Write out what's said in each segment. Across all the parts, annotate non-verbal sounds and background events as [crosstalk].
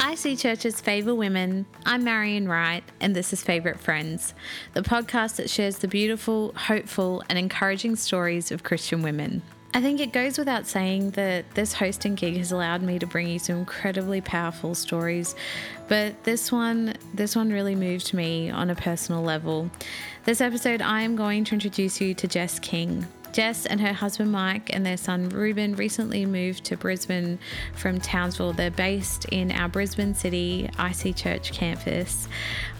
IC Church's Favour Women. I'm Marion Wright, and this is Favourite Friends, the podcast that shares the beautiful, hopeful, and encouraging stories of Christian women. I think it goes without saying that this hosting gig has allowed me to bring you some incredibly powerful stories, but this one, this one really moved me on a personal level. This episode, I am going to introduce you to Jess King. Jess and her husband Mike and their son Ruben recently moved to Brisbane from Townsville. They're based in our Brisbane City IC Church campus.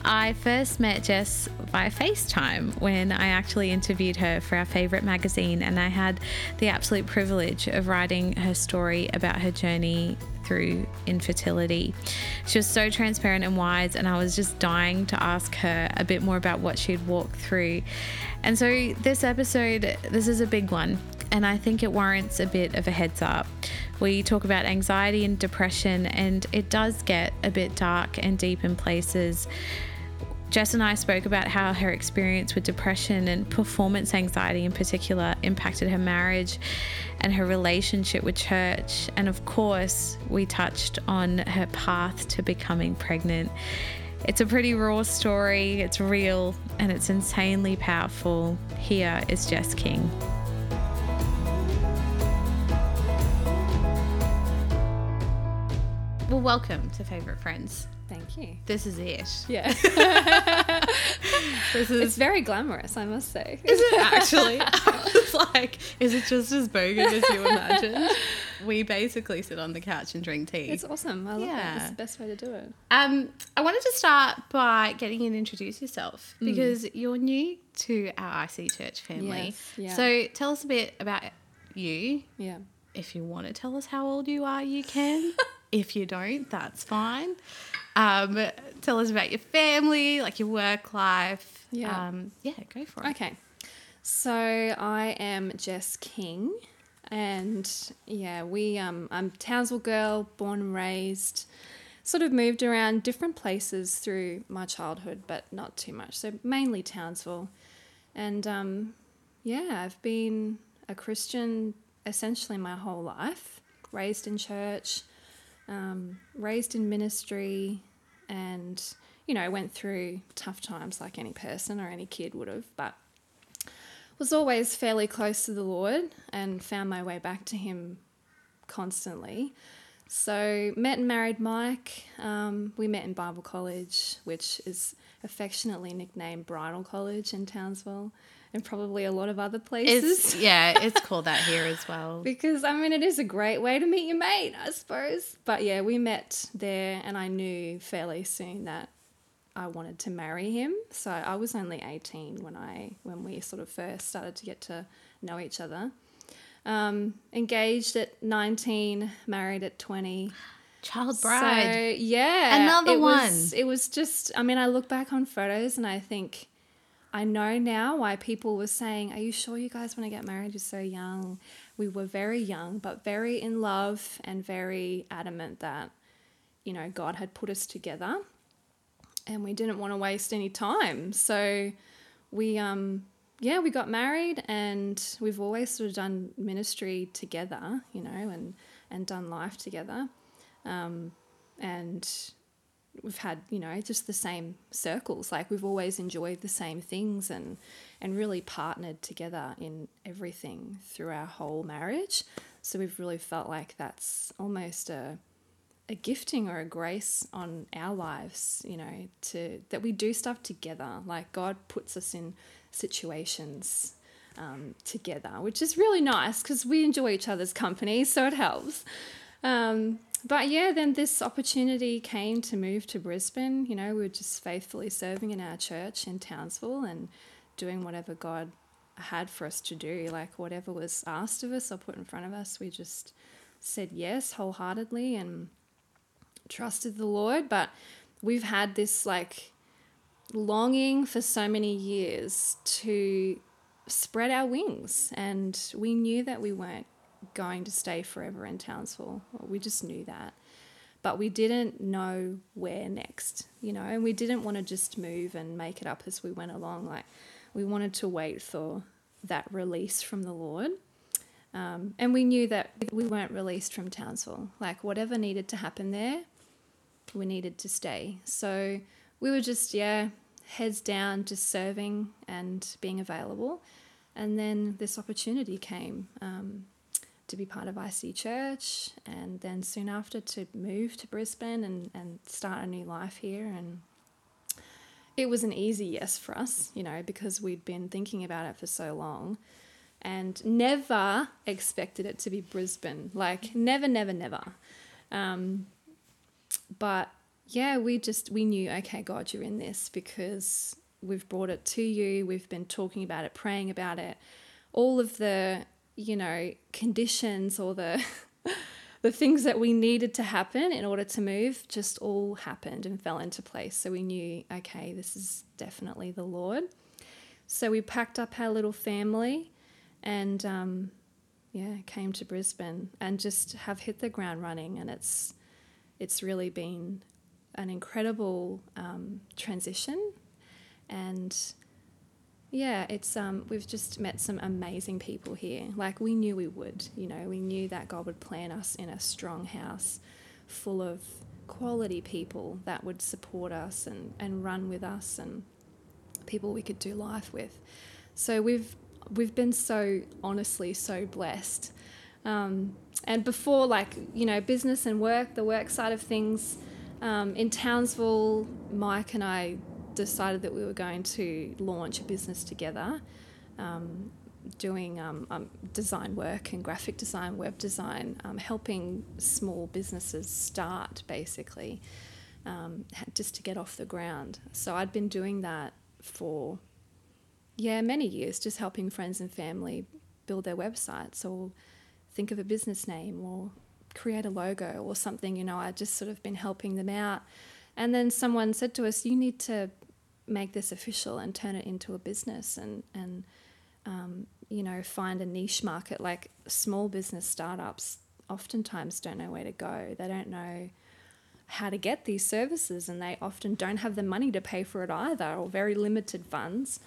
I first met Jess via FaceTime when I actually interviewed her for our favourite magazine, and I had the absolute privilege of writing her story about her journey through infertility. She was so transparent and wise, and I was just dying to ask her a bit more about what she'd walked through. And so, this episode, this is a big one, and I think it warrants a bit of a heads up. We talk about anxiety and depression, and it does get a bit dark and deep in places. Jess and I spoke about how her experience with depression and performance anxiety in particular impacted her marriage and her relationship with church. And of course, we touched on her path to becoming pregnant. It's a pretty raw story, it's real, and it's insanely powerful. Here is Jess King. Well, welcome to Favourite Friends. Thank you. This is it. Yeah. [laughs] [laughs] This is. it's very glamorous, I must say. Is it [laughs] actually? I was like, is it just as bogan as you imagined? We basically sit on the couch and drink tea. It's awesome. I love Yeah. it. It's the best way to do it. Um, I wanted to start by getting you to introduce yourself because you're new to our IC Church family. Yes, yeah. So tell us a bit about you. Yeah. If you want to tell us how old you are, you can. if you don't, that's fine. Um, tell us about your family, like your work life. Yeah. Um, yeah, go for it. Okay. So I am Jess King, and yeah, we um, I'm a Townsville girl, born and raised. Sort of moved around different places through my childhood, but not too much. So mainly Townsville, and um, yeah, I've been a Christian essentially my whole life. Raised in church, um, raised in ministry, and you know went through tough times like any person or any kid would have, but was always fairly close to the Lord and found my way back to Him constantly. So met and married Mike. Um, we met in Bible College, which is affectionately nicknamed Bridal College in Townsville, and probably a lot of other places. It's yeah, it's called that here as well. [laughs] Because I mean, it is a great way to meet your mate, I suppose. But yeah, we met there, and I knew fairly soon that I wanted to marry him. So I was only eighteen when I when we sort of first started to get to know each other. Um, engaged at nineteen, married at twenty. Child bride. So yeah, Another it Was, one. it was just. I mean, I look back on photos and I think. I know now why people were saying, Are you sure you guys want to get married? You're so young. We were very young, but very in love and very adamant that, you know, God had put us together and we didn't want to waste any time. So we, um, yeah, we got married and we've always sort of done ministry together, you know, and, and done life together. Um, and we've had you know just the same circles. Like we've always enjoyed the same things and and really partnered together in everything through our whole marriage. So we've really felt like that's almost a a gifting or a grace on our lives you know to that we do stuff together. Like god puts us in situations um, together which is really nice because we enjoy each other's company so it helps. Um, but yeah, then this opportunity came to move to Brisbane. You know, we were just faithfully serving in our church in Townsville and doing whatever God had for us to do. Like whatever was asked of us or put in front of us, we just said yes wholeheartedly and trusted the Lord. But we've had this like longing for so many years to spread our wings. And we knew that we weren't going to stay forever in Townsville. We just knew that. But we didn't know where next, you know, and we didn't want to just move and make it up as we went along. Like, we wanted to wait for that release from the Lord. Um, and we knew that we weren't released from Townsville. Like, whatever needed to happen there, we needed to stay. So we were just, yeah, heads down, just serving and being available. And then this opportunity came um, to be part of IC Church, and then soon after to move to Brisbane and, and start a new life here. And it was an easy yes for us, you know, because we'd been thinking about it for so long and never expected it to be Brisbane. Like, never, never, never. Um, but yeah, we just we knew, okay, God, you're in this because we've brought it to you. We've been talking about it, praying about it. All of the, you know, conditions or the [laughs] the things that we needed to happen in order to move just all happened and fell into place. So we knew, okay, this is definitely the Lord. So we packed up our little family and um, yeah, came to Brisbane and just have hit the ground running. And it's it's really been an incredible um, transition, and yeah, it's um, we've just met some amazing people here. Like we knew we would, you know, we knew that God would plan us in a strong house, full of quality people that would support us and, and run with us and people we could do life with. So we've we've been so honestly so blessed. Um, and before, like you know, business and work, the work side of things, um, in Townsville, Mike and I decided that we were going to launch a business together, um, doing um, um, design work and graphic design, web design, um, helping small businesses start basically, just to get off the ground. So I'd been doing that for yeah, many years, just helping friends and family build their websites or think of a business name or create a logo or something. You know, I'd just sort of been helping them out. And then someone said to us, You need to make this official and turn it into a business and, and um, you know, find a niche market. Like small business startups oftentimes don't know where to go, they don't know how to get these services, and they often don't have the money to pay for it either or very limited funds.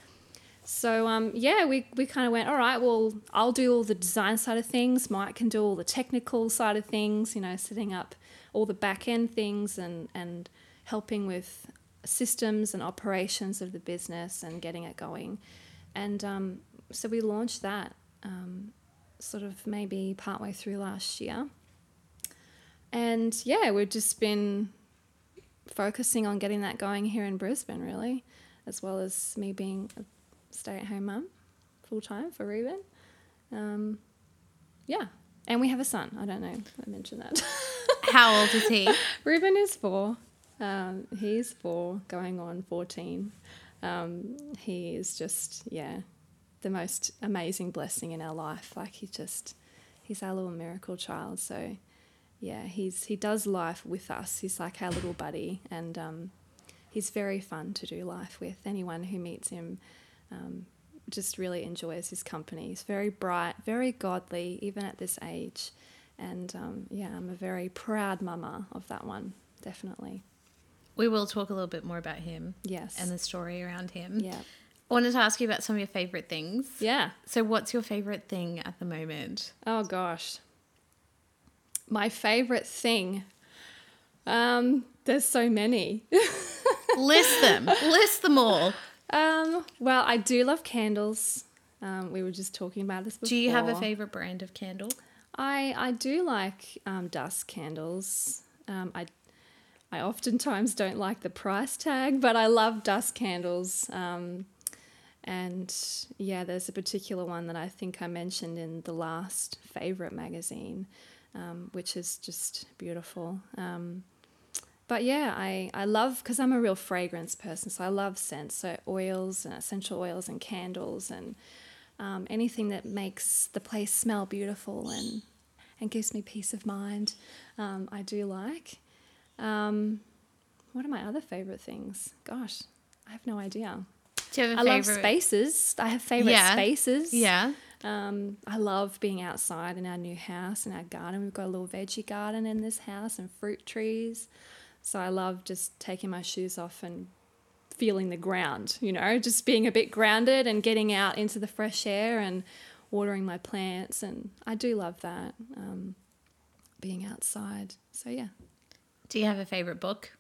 So um, yeah, we, we kind of went, all right, well, I'll do all the design side of things. Mike can do all the technical side of things, you know, setting up all the back end things and, and helping with systems and operations of the business and getting it going. And um, so we launched that um, sort of maybe partway through last year. And yeah, we've just been focusing on getting that going here in Brisbane, really, as well as me being a stay at home mum full time for Reuben. Um, yeah. And we have a son. I don't know. I mentioned that. How old is he? [laughs] Reuben is four. Um, he's four, going on 14. Um, he is just, yeah, the most amazing blessing in our life. Like he's just, he's our little miracle child. So, yeah, he's he does life with us. He's like our little buddy, and um, he's very fun to do life with. Anyone who meets him um, just really enjoys his company. He's very bright, very godly, even at this age. And um, yeah, I'm a very proud mama of that one, definitely. We will talk a little bit more about him. Yes. And the story around him. Yeah. I wanted to ask you about some of your favorite things. Yeah. So, what's your favorite thing at the moment? Oh, gosh. My favorite thing. Um, there's so many. [laughs] List them. List them all. Um, well, I do love candles. Um, we were just talking about this before. Do you have a favorite brand of candle? I I do like um, dusk candles. Um, I I oftentimes don't like the price tag, but I love dusk candles. Um, and yeah, there's a particular one that I think I mentioned in the last favorite magazine, um, which is just beautiful. Um, but yeah, I, I love, because I'm a real fragrance person, so I love scents, so oils and essential oils and candles and um, anything that makes the place smell beautiful and, and gives me peace of mind, um, I do like. Um, what are my other favorite things? Gosh, I have no idea. Do you have a I favorite? I love spaces. I have favorite Yeah. spaces. Yeah. Um, I love being outside in our new house in our garden. We've got a little veggie garden in this house and fruit trees. So I love just taking my shoes off and feeling the ground, you know, just being a bit grounded and getting out into the fresh air and watering my plants. And I do love that, um, being outside. So yeah. Do you have a favorite book?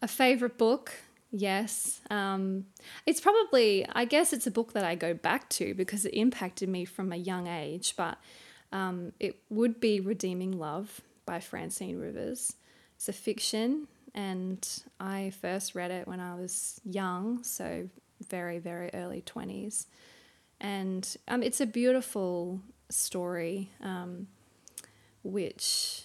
A favorite book? Yes. Um, it's probably, I guess it's a book that I go back to because it impacted me from a young age, but um, it would be Redeeming Love by Francine Rivers. It's a fiction, and I first read it when I was young, so very, very early 20s. And um, it's a beautiful story, um, which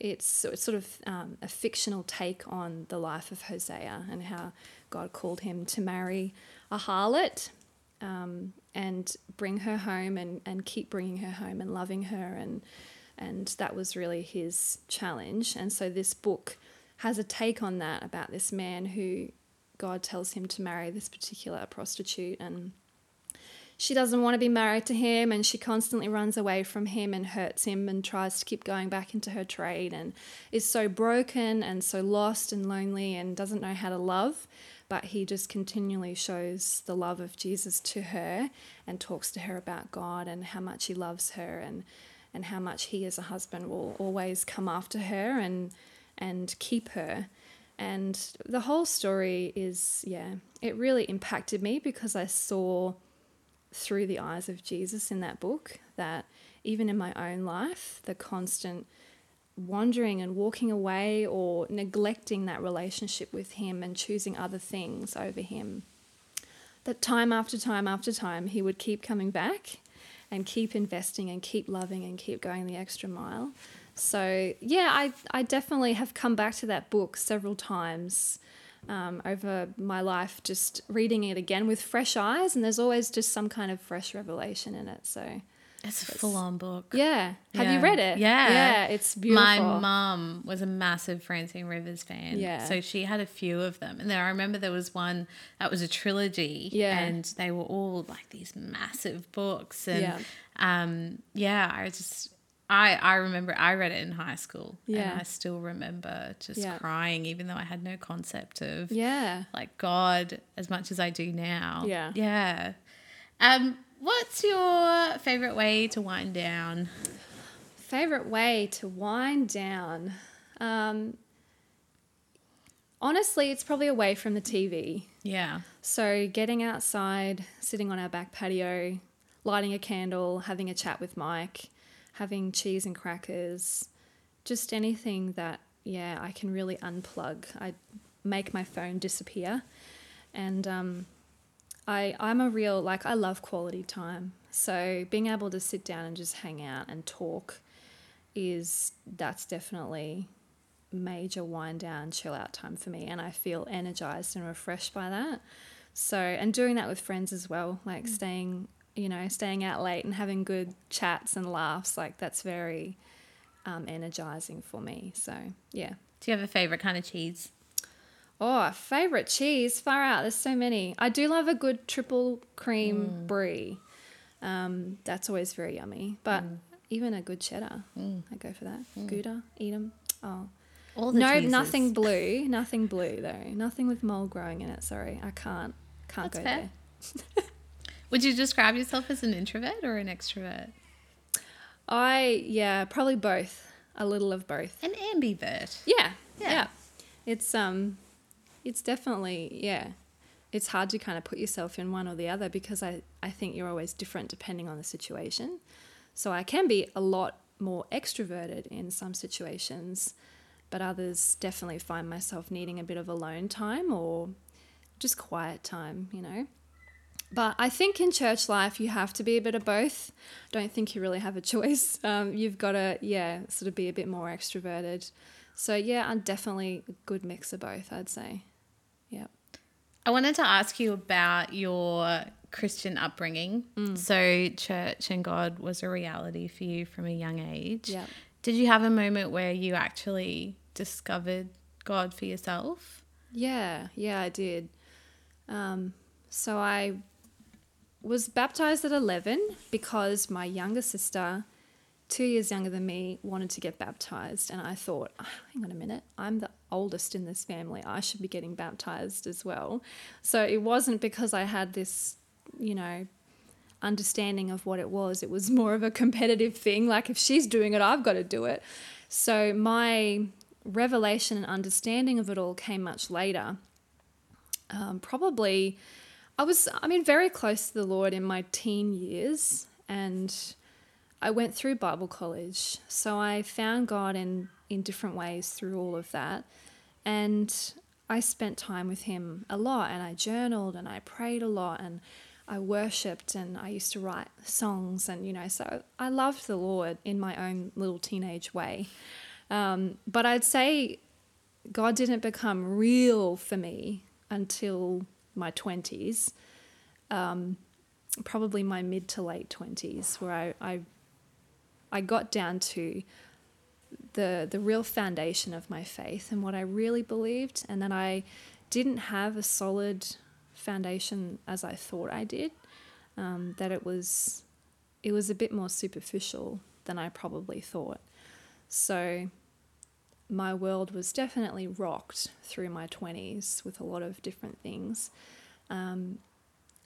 it's, it's sort of um, a fictional take on the life of Hosea and how God called him to marry a harlot um, and bring her home and, and keep bringing her home and loving her. And, and that was really his challenge. And so this book has a take on that about this man who God tells him to marry this particular prostitute and she doesn't want to be married to him and she constantly runs away from him and hurts him and tries to keep going back into her trade and is so broken and so lost and lonely and doesn't know how to love. But he just continually shows the love of Jesus to her and talks to her about God and how much he loves her and and how much he as a husband will always come after her and and keep her. And the whole story is yeah it really impacted me because I saw through the eyes of Jesus in that book that even in my own life, the constant wandering and walking away or neglecting that relationship with Him and choosing other things over Him, that time after time after time, He would keep coming back and keep investing and keep loving and keep going the extra mile. So, yeah, I, I definitely have come back to that book several times um, over my life, just reading it again with fresh eyes, and there's always just some kind of fresh revelation in it. So it's a full on book. Yeah. Have Yeah. you read it? Yeah. Yeah, it's beautiful. My mum was a massive Francine Rivers fan. Yeah. So she had a few of them. And then I remember there was one that was a trilogy. Yeah. And they were all like these massive books. And Yeah. um, yeah, I just I I remember I read it in high school. Yeah. And I still remember just Yeah. crying, even though I had no concept of Yeah. like God as much as I do now. Yeah. Yeah. Um, what's your favorite way to wind down? Favorite way to wind down? Um, honestly, it's probably away from the TV. Yeah. So, getting outside, sitting on our back patio, lighting a candle, having a chat with Mike, having cheese and crackers, just anything that, yeah, I can really unplug. I make my phone disappear. And um, I, I'm a real, like, I love quality time. So, being able to sit down and just hang out and talk is, that's definitely major wind down, chill out time for me. And I feel energized and refreshed by that. So, and doing that with friends as well, like staying, you know, staying out late and having good chats and laughs, like that's very um, energizing for me. So, yeah. Do you have a favorite kind of cheese? Oh, favorite cheese? Far out. There's so many. I do love a good triple cream Mm. brie. Um, that's always very yummy. But even a good cheddar, I go for that. Gouda, Edam. Oh, All the no, cheeses. nothing [laughs] blue. Nothing blue though. Nothing with mold growing in it. Sorry, I can't. Can't That's go fair. there. [laughs] Would you describe yourself as an introvert or an extrovert? I yeah, probably both. A little of both. An ambivert. Yeah, Yeah. yeah. It's um, it's definitely yeah. It's hard to kind of put yourself in one or the other because I I think you're always different depending on the situation. So I can be a lot more extroverted in some situations, but others definitely find myself needing a bit of alone time or just quiet time, you know. But I think in church life, you have to be a bit of both. Don't think you really have a choice. [laughs] Um, you've got to, yeah, sort of be a bit more extroverted. So, yeah, I'm definitely a good mix of both, I'd say. Yeah. I wanted to ask you about your Christian upbringing. Mm. So, church and God was a reality for you from a young age. Yeah. Did you have a moment where you actually discovered God for yourself? Yeah, yeah, I did. Um, so I was baptized at 11 because my younger sister, two years younger than me, wanted to get baptized. And I thought, "Ah, hang on a minute, I'm the oldest in this family. I should be getting baptized as well. So it wasn't because I had this, you know, understanding of what it was. It was more of a competitive thing. Like if she's doing it, I've got to do it. So my revelation and understanding of it all came much later. Um, probably, I was, I mean, very close to the Lord in my teen years, and I went through Bible college. So I found God in, in different ways through all of that. And I spent time with Him a lot, and I journaled and I prayed a lot, and I worshipped and I used to write songs and you know so I loved the Lord in my own little teenage way. Um, but I'd say God didn't become real for me until my twenties, um, probably my mid to late twenties, where I, I I got down to the the real foundation of my faith and what I really believed, and that I didn't have a solid foundation as I thought I did. Um, that it was it was a bit more superficial than I probably thought. So my world was definitely rocked through my 20s with a lot of different things. Um,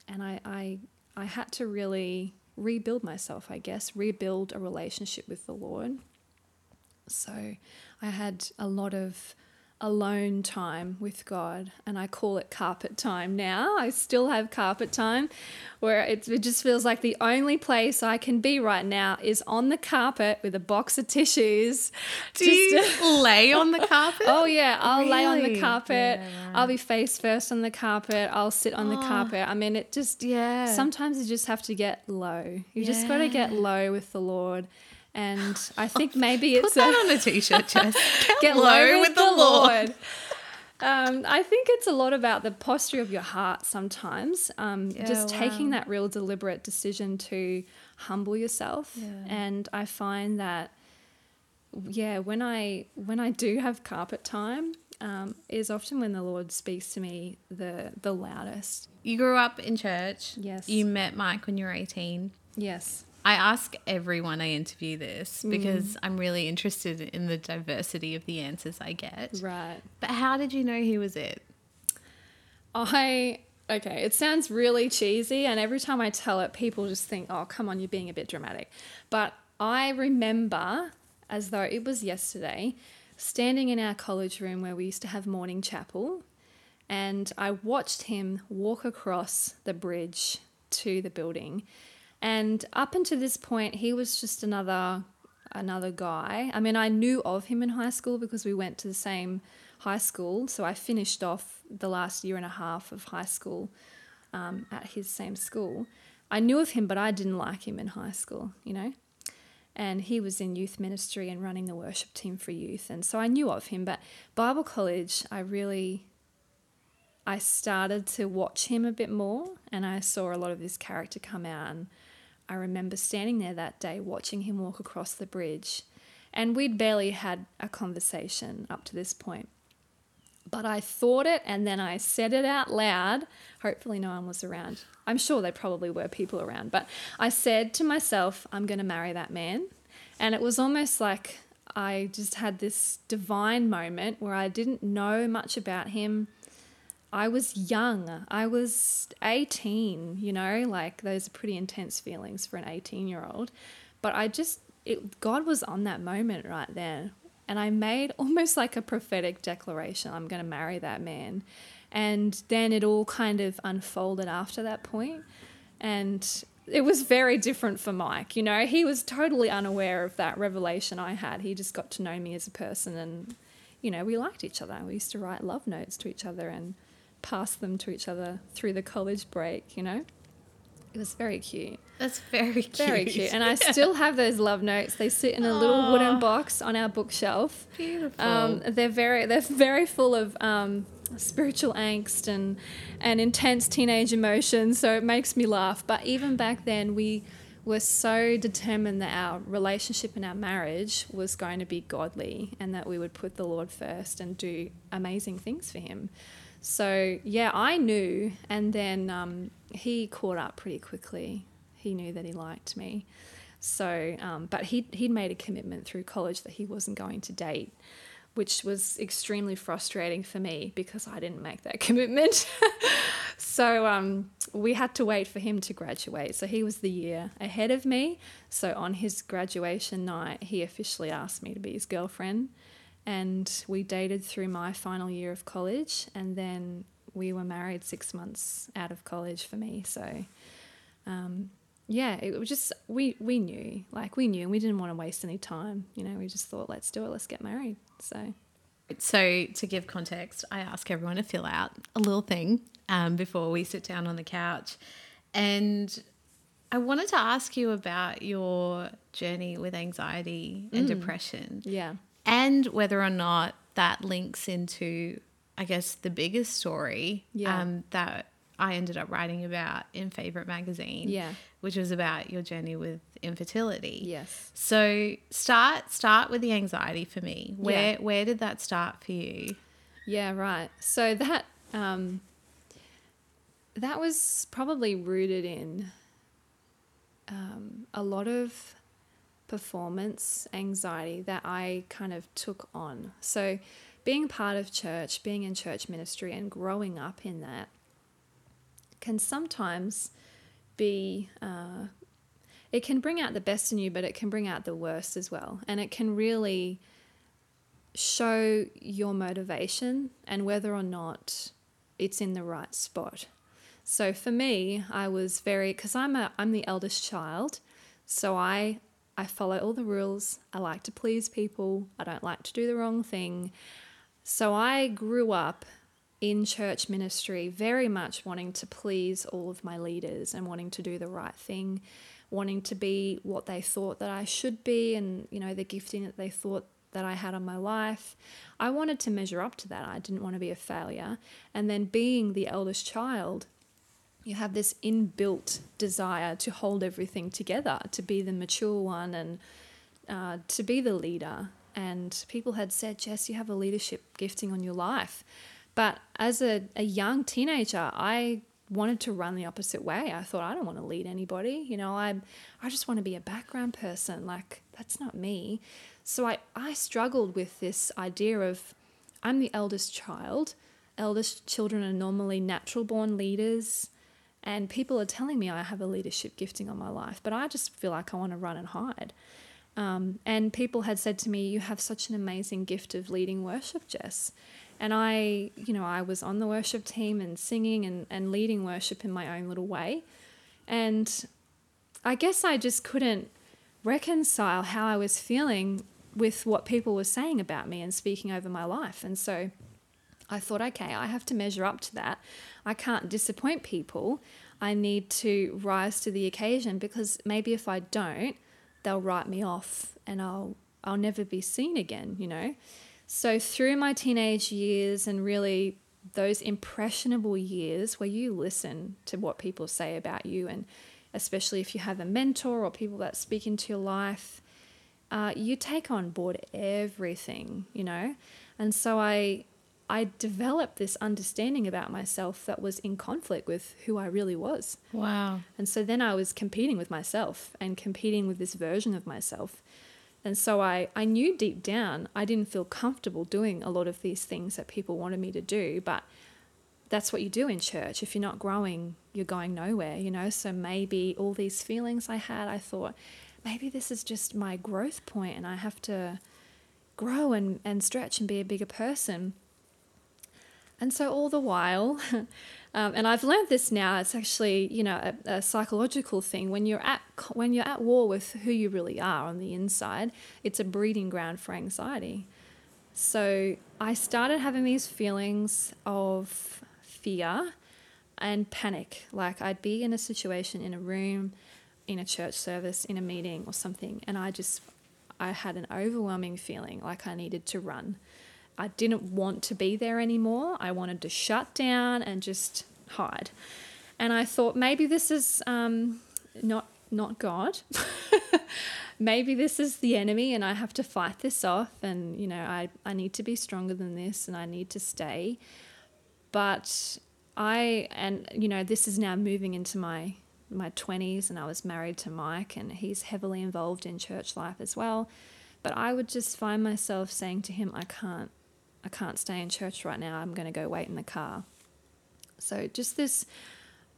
and I, I, I had to really rebuild myself, I guess, rebuild a relationship with the Lord. So I had a lot of alone time with God, and I call it carpet time now. I still have carpet time where it, it, just feels like the only place I can be right now is on the carpet with a box of tissues. Do just you [laughs] lay on the carpet? Oh, yeah, I'll really? lay on the carpet. Yeah. I'll be face first on the carpet. I'll sit on oh. the carpet. I mean, it just, yeah. Sometimes you just have to get low. You yeah. just got to get low with the Lord and I think [laughs] maybe it's put that a, on a t-shirt. [laughs] Jess. Get, get low with, with the Lord. Lord. [laughs] Um, I think it's a lot about the posture of your heart sometimes. Um, yeah, just wow. taking that real deliberate decision to humble yourself. Yeah. And I find that, yeah, when I when I do have carpet time, um, is often when the Lord speaks to me the the loudest. You grew up in church. Yes. You met Mike when you were eighteen. Yes. I ask everyone I interview this mm. because mm. I'm really interested in the diversity of the answers I get. Right. But how did you know he was it? I okay, it sounds really cheesy and every time I tell it people just think, "Oh, come on, you're being a bit dramatic." But I remember as though it was yesterday standing in our college room where we used to have morning chapel and I watched him walk across the bridge to the building and up until this point, he was just another another guy. I mean, I knew of him in high school because we went to the same high school. So I finished off the last year and a half of high school um, at his same school. I knew of him, but I didn't like him in high school, you know. And he was in youth ministry and running the worship team for youth, and so I knew of him. But Bible college, I really I started to watch him a bit more, and I saw a lot of this character come out. And I remember standing there that day watching him walk across the bridge, and we'd barely had a conversation up to this point. But I thought it and then I said it out loud. Hopefully, no one was around. I'm sure there probably were people around, but I said to myself, I'm going to marry that man. And it was almost like I just had this divine moment where I didn't know much about him. I was young. I was 18, you know, like those are pretty intense feelings for an 18 year old. But I just, it, God was on that moment right then. And I made [laughs] almost like a prophetic declaration I'm going to marry that man. And then it all kind of unfolded after that point. And it was very different for Mike. You know, he was totally unaware of that revelation I had. He just got to know me as a person and, you know, we liked each other. We used to write love notes to each other and pass them to each other through the college break, you know? It was very cute. That's very cute. Very cute. And I still [laughs] have those love notes. They sit in a little wooden box on our bookshelf. Beautiful. Um, they're very they're very full of um, spiritual angst and and intense teenage emotions. So it makes me laugh. But even back then, we were so determined that our relationship and our marriage was going to be godly, and that we would put the Lord first and do amazing things for Him. So yeah, I knew, and then um, he caught up pretty quickly. He knew that he liked me. So, um, but he he'd made a commitment through college that he wasn't going to date, which was extremely frustrating for me because I didn't make that [laughs] commitment. so um, we had to wait for him to graduate. So he was the year ahead of me. So on his graduation night, he officially asked me to be his girlfriend and we dated through my final year of college, and then we were married six months out of college for me. So, um, yeah, it was just we we knew, like we knew, and we didn't want to waste any time. You know, we just thought, let's do it, let's get married. So, So, to give context, I ask everyone to fill out a little thing um, before we sit down on the couch. And I wanted to ask you about your journey with anxiety and depression yeah, and whether or not that links into, I guess, the biggest story Yeah. um, that I ended up writing about in Favorite Magazine, Yeah. which was about your journey with infertility. yes. So start start with the anxiety for me. Where Yeah. where did that start for you? Yeah, right. So that um, that was probably rooted in um, a lot of performance anxiety that I kind of took on. So being part of church, being in church ministry, and growing up in that can sometimes be. Uh, it can bring out the best in you, but it can bring out the worst as well. And it can really show your motivation and whether or not it's in the right spot. So for me, I was very because I'm a I'm the eldest child, so I I follow all the rules. I like to please people. I don't like to do the wrong thing. So I grew up in church ministry very much wanting to please all of my leaders and wanting to do the right thing, wanting to be what they thought that I should be and you know the gifting that they thought that I had on my life. I wanted to measure up to that. I didn't want to be a failure. And then being the eldest child, you have this inbuilt desire to hold everything together, to be the mature one and uh, to be the leader. And people had said, Jess, you have a leadership gifting on your life. But as a, a young teenager, I wanted to run the opposite way. I thought, I don't want to lead anybody. You know, I, I just want to be a background person. Like, that's not me. So I, I struggled with this idea of I'm the eldest child. Eldest children are normally natural born leaders. And people are telling me I have a leadership gifting on my life, but I just feel like I want to run and hide. Um, and people had said to me, You have such an amazing gift of leading worship, Jess. And I, you know, I was on the worship team and singing and, and leading worship in my own little way. And I guess I just couldn't reconcile how I was feeling with what people were saying about me and speaking over my life. And so I thought, okay, I have to measure up to that. I can't disappoint people. I need to rise to the occasion because maybe if I don't, they'll write me off and I'll I'll never be seen again, you know. So through my teenage years and really those impressionable years where you listen to what people say about you and especially if you have a mentor or people that speak into your life, uh, you take on board everything, you know. And so I I developed this understanding about myself that was in conflict with who I really was. Wow. And so then I was competing with myself and competing with this version of myself. And so I, I knew deep down I didn't feel comfortable doing a lot of these things that people wanted me to do, but that's what you do in church. If you're not growing, you're going nowhere, you know? So maybe all these feelings I had, I thought, maybe this is just my growth point and I have to grow and, and stretch and be a bigger person. And so all the while, [laughs] um, and I've learned this now. It's actually you know a, a, psychological thing. When you're at when you're at war with who you really are on the inside, it's a breeding ground for anxiety. So I started having these feelings of fear and panic. Like I'd be in a situation in a room, in a church service, in a meeting or something, and I just I had an overwhelming feeling like I needed to run. I didn't want to be there anymore. I wanted to shut down and just hide. And I thought maybe this is um, not not God. [laughs] maybe this is the enemy, and I have to fight this off. And you know, I I need to be stronger than this, and I need to stay. But I and you know, this is now moving into my my 20s and I was married to Mike and he's heavily involved in church life as well but I would just find myself saying to him I can't I can't stay in church right now. I'm going to go wait in the car. So just this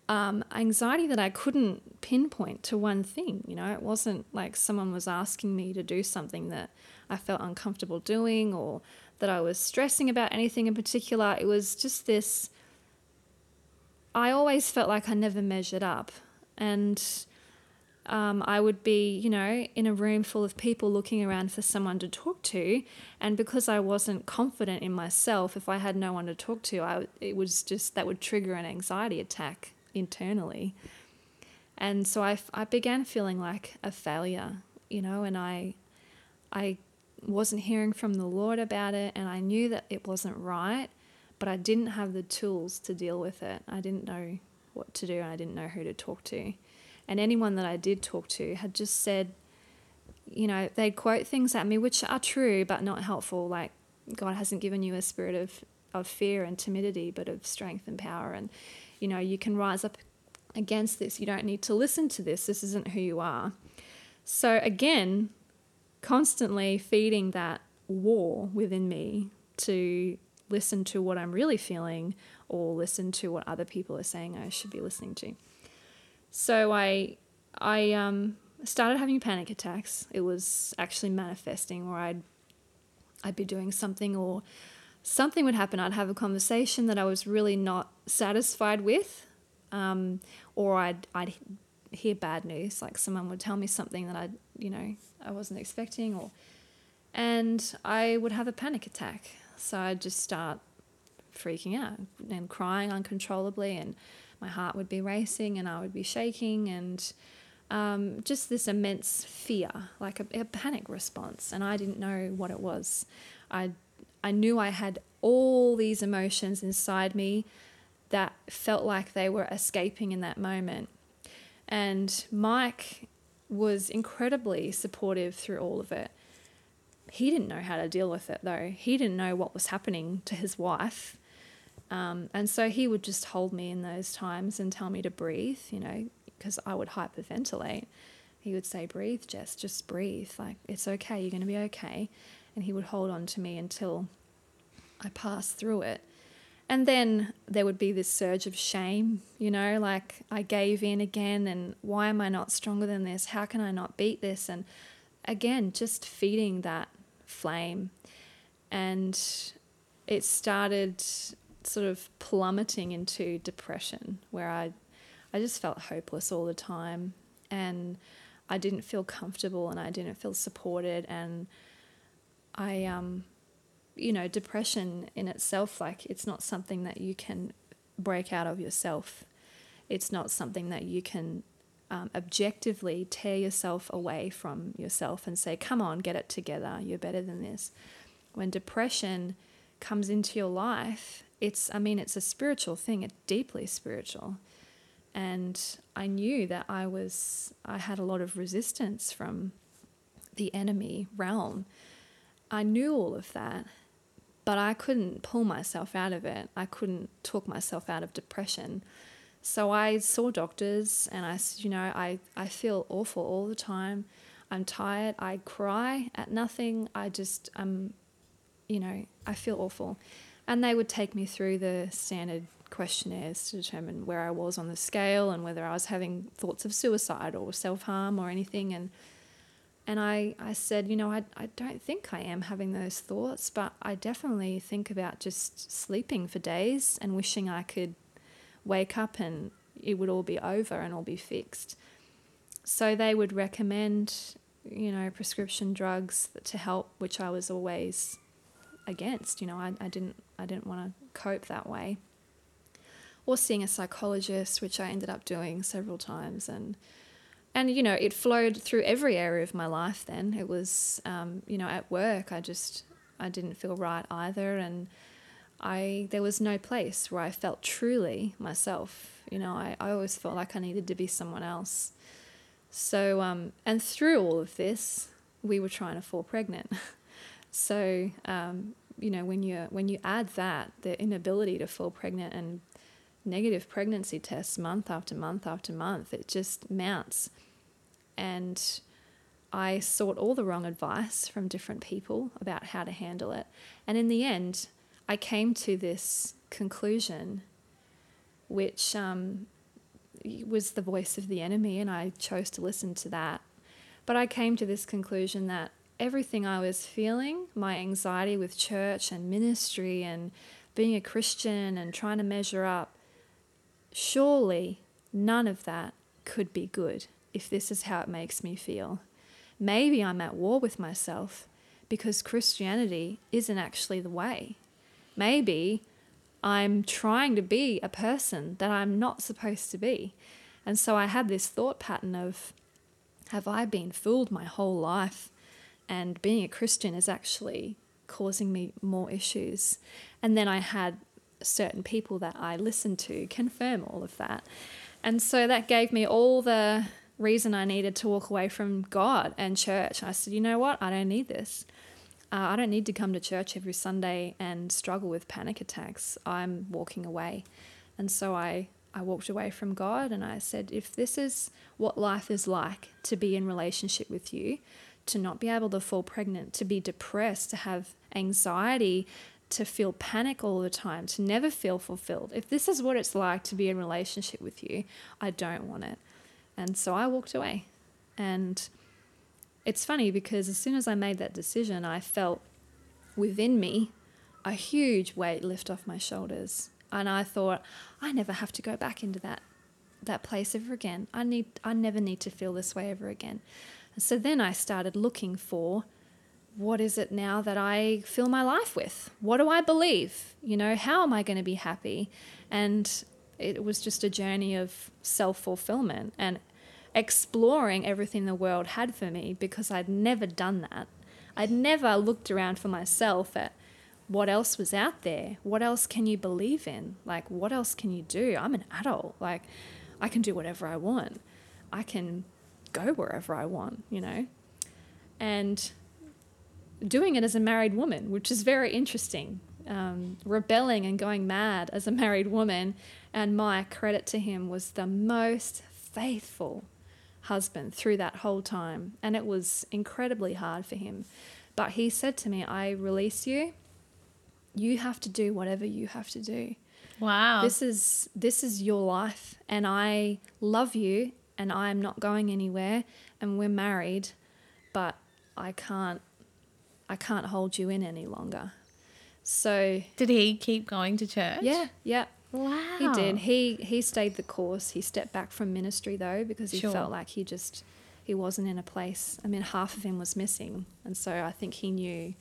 um, anxiety that I couldn't pinpoint to one thing. You know, it wasn't like someone was asking me to do something that I felt uncomfortable doing or that I was stressing about anything in particular. It was just this. I always felt like I never measured up. And um, I would be, you know, in a room full of people looking around for someone to talk to. And because I wasn't confident in myself, if I had no one to talk to, I, it was just that would trigger an anxiety attack internally. And so I, I began feeling like a failure, you know, and I, I wasn't hearing from the Lord about it, and I knew that it wasn't right, but I didn't have the tools to deal with it. I didn't know what to do, and I didn't know who to talk to. And anyone that I did talk to had just said, you know, they'd quote things at me which are true but not helpful, like God hasn't given you a spirit of, of fear and timidity, but of strength and power. And, you know, you can rise up against this. You don't need to listen to this. This isn't who you are. So, again, constantly feeding that war within me to listen to what I'm really feeling or listen to what other people are saying I should be listening to. So I I um, started having panic attacks. It was actually manifesting where I'd I'd be doing something or something would happen. I'd have a conversation that I was really not satisfied with, um, or I'd I'd hear bad news, like someone would tell me something that I you know I wasn't expecting, or and I would have a panic attack. So I'd just start freaking out and crying uncontrollably and my heart would be racing and I would be shaking and um, just this immense fear, like a, a, panic response. And I didn't know what it was. I, I knew I had all these emotions inside me that felt like they were escaping in that moment. And Mike was incredibly supportive through all of it. He didn't know how to deal with it though. He didn't know what was happening to his wife. Um, and so he would just hold me in those times and tell me to breathe, you know, because I would hyperventilate. He would say, Breathe, Jess, just breathe. Like, it's okay, you're going to be okay. And he would hold on to me until I passed through it. And then there would be this surge of shame, you know, like I gave in again, and why am I not stronger than this? How can I not beat this? And again, just feeding that flame. And it started sort of plummeting into depression where I I just felt hopeless all the time. And I didn't feel comfortable and I didn't feel supported. And I um you know depression in itself like it's not something that you can break out of yourself. It's not something that you can um, objectively tear yourself away from yourself and say come on get it together. You're better than this. When depression comes into your life it's i mean it's a spiritual thing it's deeply spiritual. And i knew that i was i had a lot of resistance from the enemy realm. I knew all of that but i couldn't pull myself out of it. I couldn't talk myself out of depression. So i saw doctors and i you know i, I feel awful all the time. I'm tired. I cry at nothing. I just um you know i feel awful and they would take me through the standard questionnaires to determine where I was on the scale and whether I was having thoughts of suicide or self harm or anything. And and I, I said, you know, I, I don't think I am having those thoughts, but I definitely think about just sleeping for days and wishing I could wake up and it would all be over and all be fixed. So they would recommend, you know, prescription drugs to help, which I was always against. You know, I, I didn't I didn't want to cope that way. Or seeing a psychologist, which I ended up doing several times, and and you know it flowed through every area of my life. Then it was um, you know at work I just I didn't feel right either, and I there was no place where I felt truly myself. You know, I, I always felt like I needed to be someone else. So um, and through all of this, we were trying to fall pregnant. [laughs] So um, you know when you when you add that the inability to fall pregnant and negative pregnancy tests month after month after month, it just mounts. And I sought all the wrong advice from different people about how to handle it. And in the end, I came to this conclusion, which um, was the voice of the enemy, and I chose to listen to that. But I came to this conclusion that everything I was feeling, my anxiety with church and ministry and being a Christian and trying to measure up, surely none of that could be good if this is how it makes me feel. Maybe I'm at war with myself because Christianity isn't actually the way. Maybe I'm trying to be a person that I'm not supposed to be. And so I had this thought pattern of have I been fooled my whole life? And being a Christian is actually causing me more issues. And then I had certain people that I listened to confirm all of that. And so that gave me all the reason I needed to walk away from God and church. I said, you know what? I don't need this. Uh, I don't need to come to church every Sunday and struggle with panic attacks. I'm walking away. And so I, I walked away from God and I said, if this is what life is like to be in relationship with you, to not be able to fall pregnant, to be depressed, to have anxiety, to feel panic all the time, to never feel fulfilled. If this is what it's like to be in relationship with you, I don't want it. And so I walked away. And it's funny because as soon as I made that decision, I felt within me a huge weight lift off my shoulders. And I thought, I never have to go back into that that place ever again. I need I never need to feel this way ever again. So then I started looking for what is it now that I fill my life with? What do I believe? You know, how am I going to be happy? And it was just a journey of self fulfillment and exploring everything the world had for me because I'd never done that. I'd never looked around for myself at what else was out there. What else can you believe in? Like, what else can you do? I'm an adult. Like, I can do whatever I want. I can go wherever I want, you know? And doing it as a married woman, which is very interesting. Um, rebelling and going mad as a married woman. And my credit to him was the most faithful husband through that whole time. And it was incredibly hard for him. But he said to me, I release you. You have to do whatever you have to do. Wow. This is this is your life and I love you and I am not going anywhere and we're married, but I can't I can't hold you in any longer. So did he keep going to church? Yeah, yeah. Wow. He did. He he stayed the course. He stepped back from ministry though because he Sure. felt like he just he wasn't in a place. I mean, half of him was missing, and so I think he knew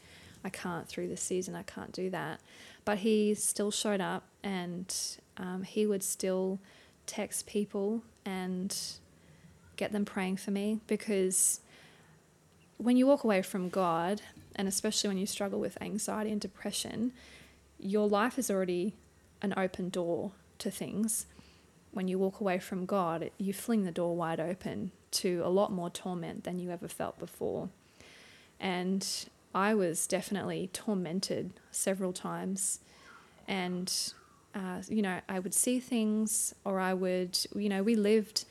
I can't through this season. I can't do that. But he still showed up, and um, he would still text people and get them praying for me because when you walk away from God, and especially when you struggle with anxiety and depression, your life is already an open door to things. When you walk away from God, you fling the door wide open to a lot more torment than you ever felt before. And I was definitely tormented several times. And, uh, you know, I would see things, or I would, you know, we lived.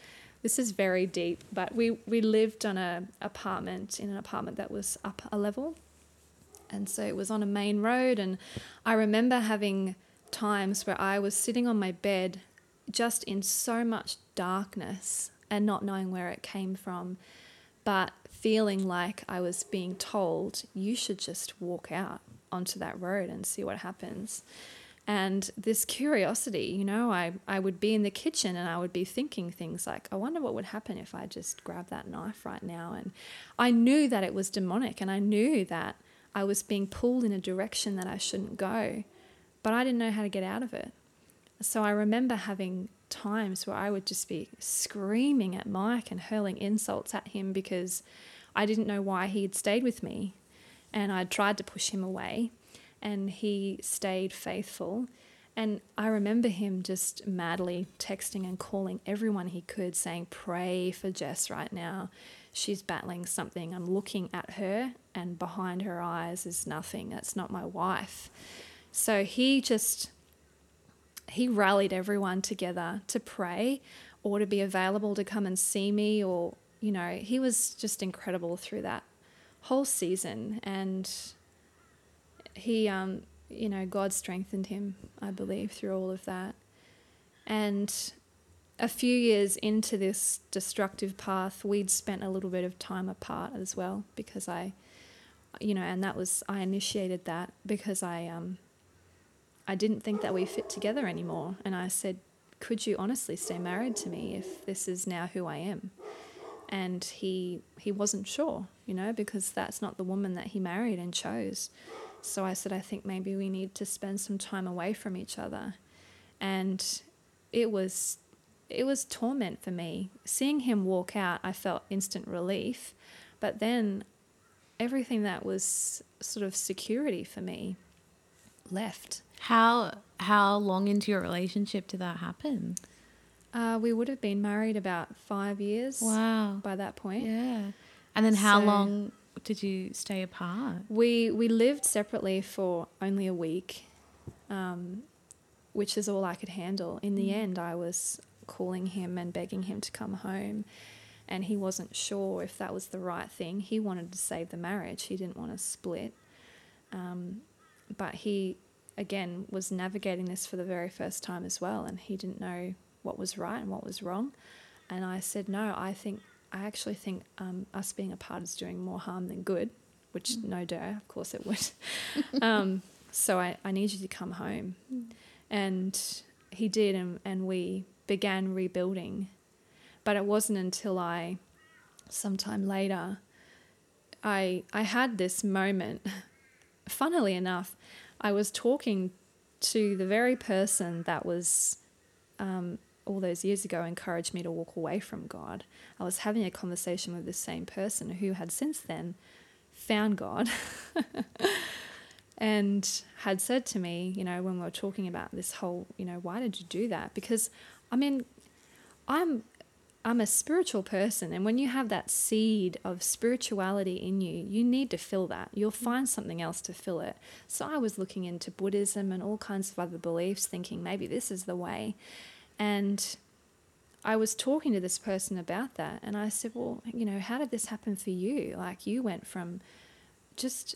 This is very deep, but we, we lived on a apartment in an apartment that was up a level, and so it was on a main road. And I remember having times where I was sitting on my bed just in so much darkness and not knowing where it came from, but feeling like I was being told, you should just walk out onto that road and see what happens. And this curiosity, you know, I, I would be in the kitchen and I would be thinking things like, I wonder what would happen if I just grabbed that knife right now. And I knew that it was demonic and I knew that I was being pulled in a direction that I shouldn't go, but I didn't know how to get out of it. So I remember having times where I would just be screaming at Mike and hurling insults at him because I didn't know why he had stayed with me. And I tried to push him away, and he stayed faithful. And I remember him just madly texting and calling everyone he could, saying, Pray for Jess right now. She's battling something. I'm looking at her, and behind her eyes is nothing. That's not my wife. So he just he rallied everyone together to pray or to be available to come and see me or you know he was just incredible through that whole season and he um you know god strengthened him i believe through all of that and a few years into this destructive path, we'd spent a little bit of time apart as well because I, you know, and that was I initiated that because I um. I didn't think that we fit together anymore, and I said, "Could you honestly stay married to me if this is now who I am?" And he he wasn't sure, you know, because that's not the woman that he married and chose. So I said, "I think maybe we need to spend some time away from each other," and it was it was torment for me. Seeing him walk out, I felt instant relief, but then everything that was sort of security for me left. How how long into your relationship did that happen? Uh, we would have been married about five years. Wow. By that point, Yeah. And then how So- long did you stay apart? we we lived separately for only a week, um, which is all I could handle. In the end, I was calling him and begging him to come home, and he wasn't sure if that was the right thing. He wanted to save the marriage. He didn't want to split, um, but he again was navigating this for the very first time as well, and he didn't know what was right and what was wrong. And I said, no, I think I actually think um, us being apart is doing more harm than good, which no duh, of course it would. [laughs] um, so I, I need you to come home. And he did, and, and we began rebuilding. But it wasn't until I, sometime later, I I had this moment. [laughs] Funnily enough, I was talking to the very person that was um, all those years ago encouraged me to walk away from God. I was having a conversation with the same person who had since then found God [laughs] and had said to me, you know, when we were talking about this whole, you know, why did you do that? Because I mean, I'm I'm a spiritual person and when you have that seed of spirituality in you, you need to fill that. You'll find something else to fill it. So I was looking into Buddhism and all kinds of other beliefs thinking maybe this is the way. And I was talking to this person about that and I said, "Well, you know, how did this happen for you? Like you went from just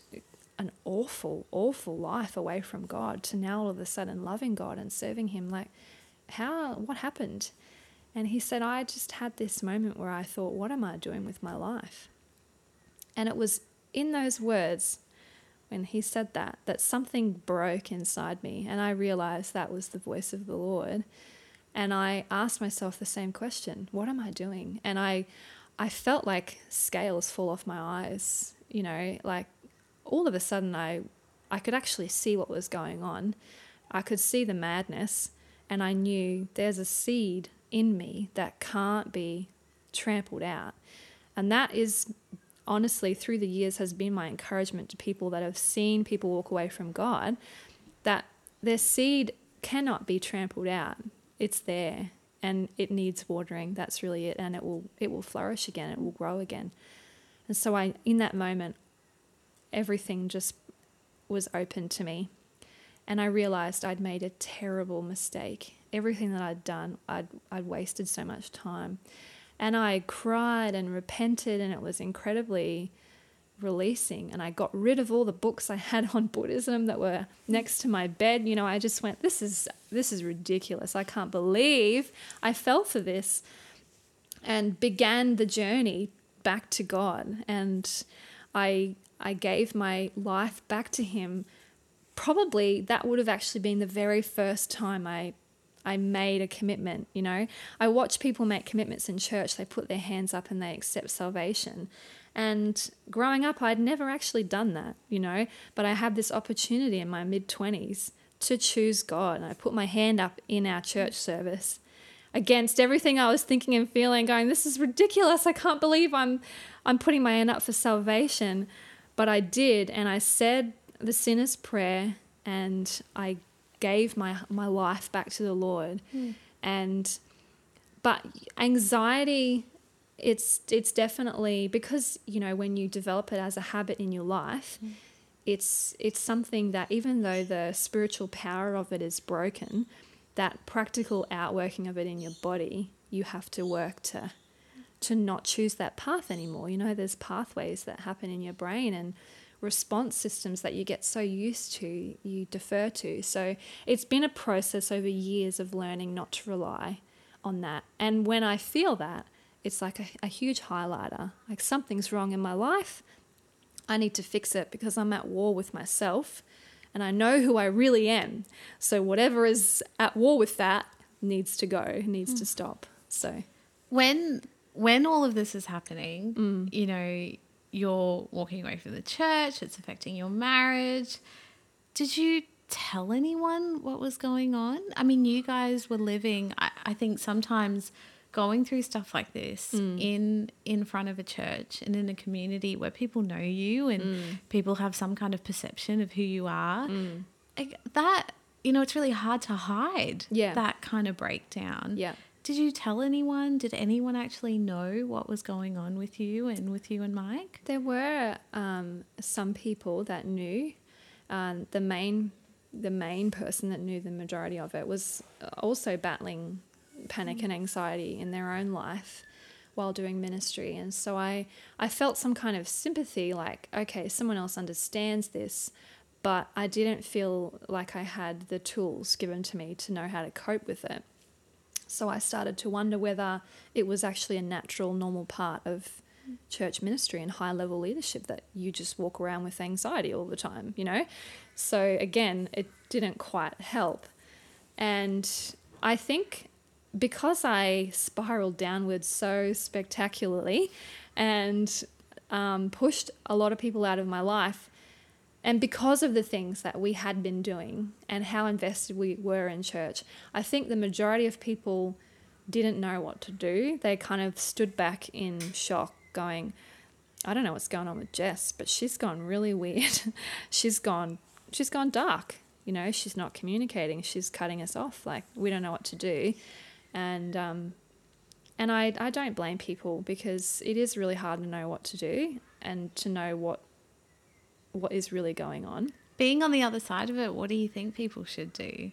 an awful, awful life away from God to now all of a sudden loving God and serving Him. Like, how, what happened? And he said, I just had this moment where I thought, what am I doing with my life? And it was in those words, when he said that, that something broke inside me. And I realized that was the voice of the Lord. And I asked myself the same question what am I doing? And I, I felt like scales fall off my eyes, you know, like all of a sudden I, I could actually see what was going on. I could see the madness, and I knew there's a seed in me that can't be trampled out. And that is honestly through the years has been my encouragement to people that have seen people walk away from God that their seed cannot be trampled out. It's there and it needs watering. That's really it and it will it will flourish again. It will grow again. And so I in that moment everything just was open to me. And I realized I'd made a terrible mistake. Everything that I'd done, I'd, I'd wasted so much time. And I cried and repented, and it was incredibly releasing. And I got rid of all the books I had on Buddhism that were next to my bed. You know, I just went, this is, this is ridiculous. I can't believe I fell for this. And began the journey back to God. And I, I gave my life back to Him probably that would have actually been the very first time I I made a commitment, you know. I watch people make commitments in church, they put their hands up and they accept salvation. And growing up I'd never actually done that, you know, but I had this opportunity in my mid 20s to choose God. And I put my hand up in our church service against everything I was thinking and feeling going this is ridiculous. I can't believe I'm I'm putting my hand up for salvation. But I did and I said the sinner's prayer and I gave my my life back to the Lord. Hmm. And but anxiety it's it's definitely because you know when you develop it as a habit in your life mm. it's it's something that even though the spiritual power of it is broken that practical outworking of it in your body you have to work to to not choose that path anymore you know there's pathways that happen in your brain and response systems that you get so used to, you defer to. So it's been a process over years of learning not to rely on that. And when I feel that, it's like a, a huge highlighter. Like something's wrong in my life. I need to fix it because I'm at war with myself and I know who I really am. So whatever is at war with that needs to go, needs to hmm. stop. So when when all of this is happening, mm. you know, you're walking away from the church, it's affecting your marriage. Did you tell anyone what was going on? I mean, you guys were living, I, I think sometimes going through stuff like this in in front of a church and in a community where people know you and people have some kind of perception of who you are. Like, that you know, it's really hard to hide Yeah. that kind of breakdown. Yeah. Did you tell anyone? Did anyone actually know what was going on with you and with you and Mike? There were um, some people that knew. Um, the main, the main person that knew the majority of it was also battling panic mm. and anxiety in their own life while doing ministry, and so I, I felt some kind of sympathy, like okay, someone else understands this, but I didn't feel like I had the tools given to me to know how to cope with it. So I started to wonder whether it was actually a natural, normal part of church ministry and high level leadership that you just walk around with anxiety all the time, you know? So again, it didn't quite help. And I think because I spiraled downwards so spectacularly and um, pushed a lot of people out of my life, and because of the things that we had been doing and how invested we were in church, I think the majority of people didn't know what to do. They kind of stood back in shock, going, I don't know what's going on with Jess, but she's gone really weird. [laughs] she's gone she's gone dark. You know, she's not communicating. She's cutting us off. Like we don't know what to do. And um and I, I don't blame people because it is really hard to know what to do and to know what what is really going on. Being on the other side of it, what do you think people should do?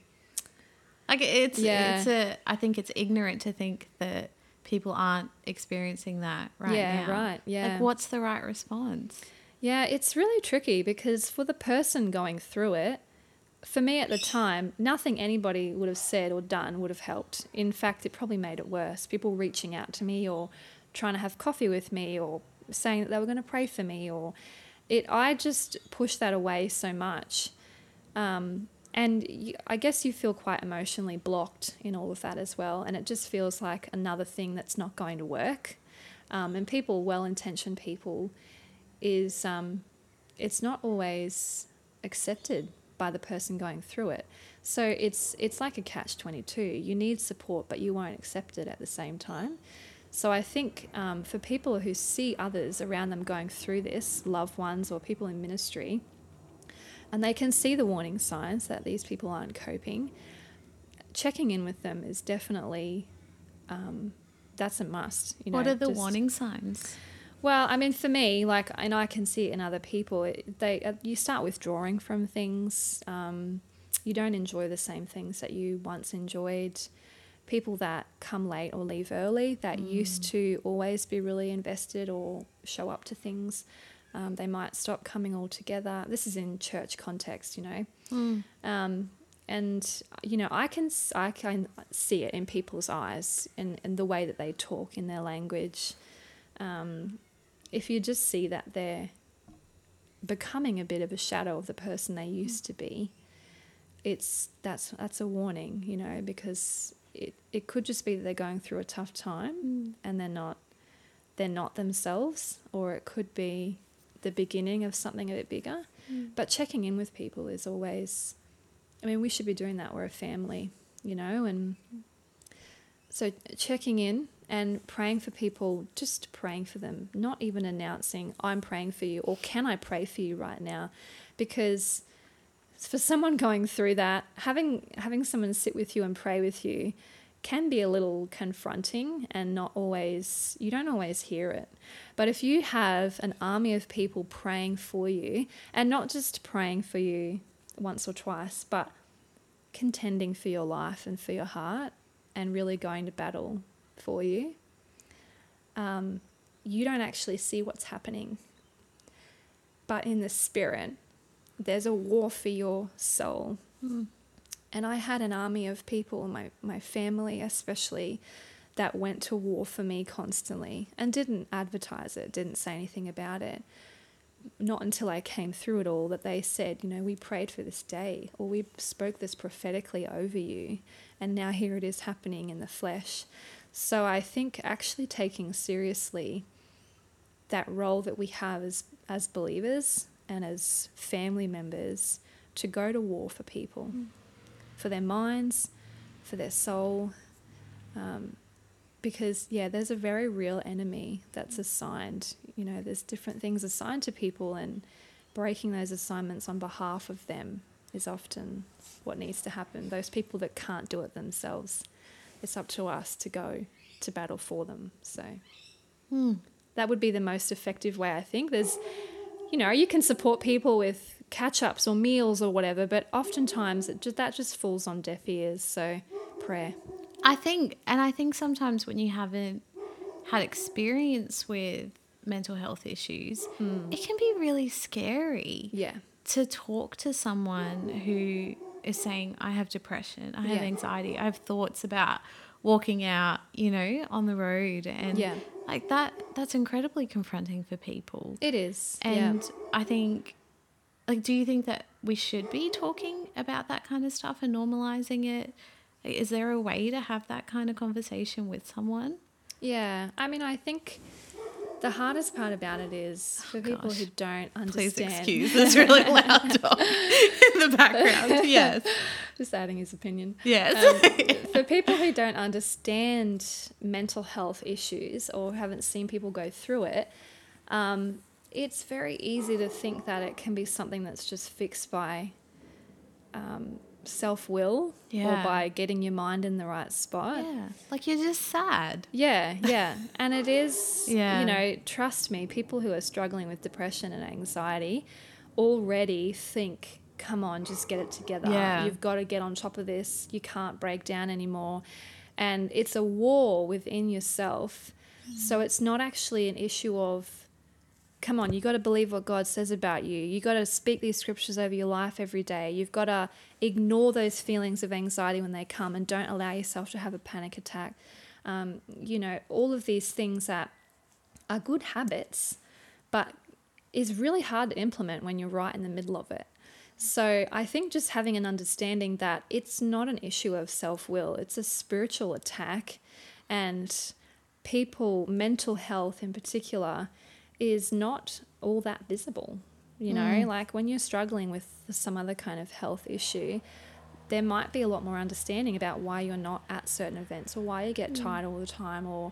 Like it's Yeah. it's a I think it's ignorant to think that people aren't experiencing that right Yeah, now. right, yeah. Like what's the right response? Yeah, it's really tricky because for the person going through it, for me at the time, nothing anybody would have said or done would have helped. In fact, it probably made it worse. People reaching out to me or trying to have coffee with me or saying that they were going to pray for me or it I just pushed that away so much. Um, and you, I guess you feel quite emotionally blocked in all of that as well. And it just feels like another thing that's not going to work. Um, and people, well intentioned people, is um, it's not always accepted by the person going through it. So it's it's like a catch twenty two. You need support, but you won't accept it at the same time. So I think um, for people who see others around them going through this, loved ones or people in ministry, and they can see the warning signs that these people aren't coping, checking in with them is definitely um, that's a must. You know, what are the warning signs? Well, I mean, for me, like, and I can see it in other people. It, they uh, you start withdrawing from things. Um, you don't enjoy the same things that you once enjoyed. People that come late or leave early that used to always be really invested or show up to things, um, they might stop coming altogether. This is in church context, you know. Um, and you know, I can I can see it in people's eyes and, and the way that they talk in their language. Um, if you just see that they're becoming a bit of a shadow of the person they mm. used to be, it's that's that's a warning, you know, because it, it could just be that they're going through a tough time mm. and they're not they're not themselves, or it could be the beginning of something a bit bigger. Mm. But checking in with people is always I mean, we should be doing that. We're a family, you know, and so checking in and praying for people, just praying for them, not even announcing, I'm praying for you or can I pray for you right now? Because for someone going through that, having having someone sit with you and pray with you can be a little confronting and not always you don't always hear it. But if you have an army of people praying for you and not just praying for you once or twice, but contending for your life and for your heart and really going to battle for you, um, you don't actually see what's happening. But in the spirit, there's a war for your soul. and I had an army of people, my, my family especially, that went to war for me constantly and didn't advertise it, didn't say anything about it. Not until I came through it all that they said, you know, we prayed for this day or we spoke this prophetically over you, and now here it is happening in the flesh. So I think actually taking seriously that role that we have as, as believers and as family members to go to war for people, mm. for their minds, for their soul. Um, because, yeah, there's a very real enemy that's assigned. You know, there's different things assigned to people, and breaking those assignments on behalf of them is often what needs to happen. Those people that can't do it themselves, it's up to us to go to battle for them. So. Mm that would be the most effective way, I think. There's, you know, you can support people with catch ups or meals or whatever, but oftentimes it just, that just falls on deaf ears. So, prayer. I think, and I think sometimes when you haven't had experience with mental health issues, mm. it can be really scary. Yeah. To talk to someone who is saying, I have depression, I have yeah. anxiety, I have thoughts about walking out, you know, on the road and yeah. like that that's incredibly confronting for people. It is. And yeah. I think like do you think that we should be talking about that kind of stuff and normalizing it? Is there a way to have that kind of conversation with someone? Yeah. I mean, I think the hardest part about it is for oh, people who don't understand. Please excuse this really loud [laughs] dog in the background. Yes. Just adding his opinion. Yes. Um, [laughs] for people who don't understand mental health issues or haven't seen people go through it, um, it's very easy to think that it can be something that's just fixed by um, self will yeah. or by getting your mind in the right spot. Yeah. Like you're just sad. Yeah, yeah. and it is, yeah. you know, trust me, people who are struggling with depression and anxiety already think, come on, just get it together. Yeah. You've got to get on top of this. You can't break down anymore. And it's a war within yourself. Mm. So it's not actually an issue of come on, you got to believe what God says about you. You got to speak these scriptures over your life every day. You've got to ignore those feelings of anxiety when they come and don't allow yourself to have a panic attack. Um, you know, all of these things that are good habits, but is really hard to implement when you're right in the middle of it. So I think just having an understanding that it's not an issue of self will, it's a spiritual attack. And people, mental health in particular, is not all that visible. You know, mm. like when you're struggling with some other kind of health issue, there might be a lot more understanding about why you're not at certain events or why you get mm. tired all the time or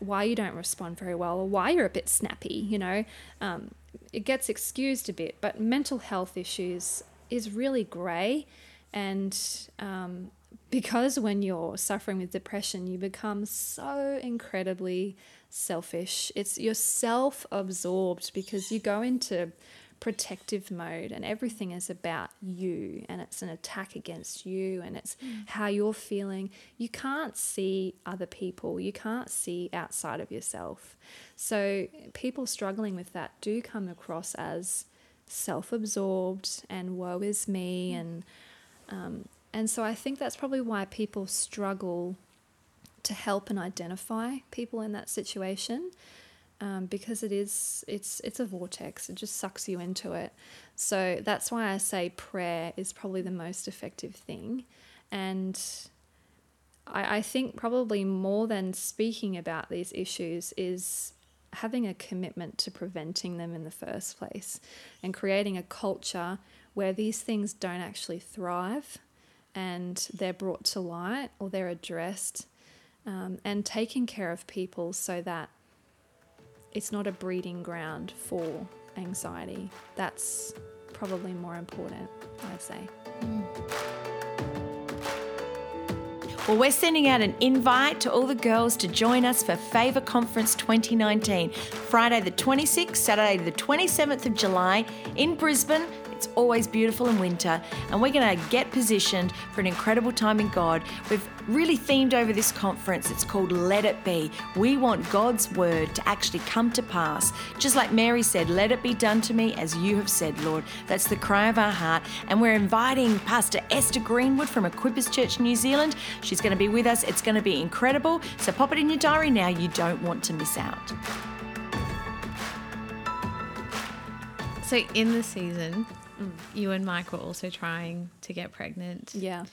why you don't respond very well or why you're a bit snappy, you know. Um, it gets excused a bit, but mental health issues is really grey. And um, because when you're suffering with depression, you become so incredibly selfish. It's you're self absorbed because you go into protective mode and everything is about you and it's an attack against you and it's mm. how you're feeling. You can't see other people, you can't see outside of yourself. So, people struggling with that do come across as self absorbed and woe is me. Mm. And, um, and so, I think that's probably why people struggle to help and identify people in that situation um, because it is it's it's a vortex. It just sucks you into it. So that's why i say prayer is probably the most effective thing. And I, I think probably more than speaking about these issues is having a commitment to preventing them in the first place and creating a culture where these things don't actually thrive and they're brought to light or they're addressed um, and taking care of people so that it's not a breeding ground for anxiety. That's probably more important, I'd say. Mm. Well, we're sending out an invite to all the girls to join us for Favour Conference 2019, Friday the 26th, Saturday the 27th of July in Brisbane It's always beautiful in winter, and we're going to get positioned for an incredible time in God. We've really themed over this conference. It's called Let It Be. We want God's word to actually come to pass. Just like Mary said, Let it be done to me as you have said, Lord. That's the cry of our heart. And we're inviting Pastor Esther Greenwood from Equippers Church New Zealand. She's going to be with us. It's going to be incredible. So pop it in your diary now. You don't want to miss out. So in the season, you and Mike were also trying to get pregnant. Yeah.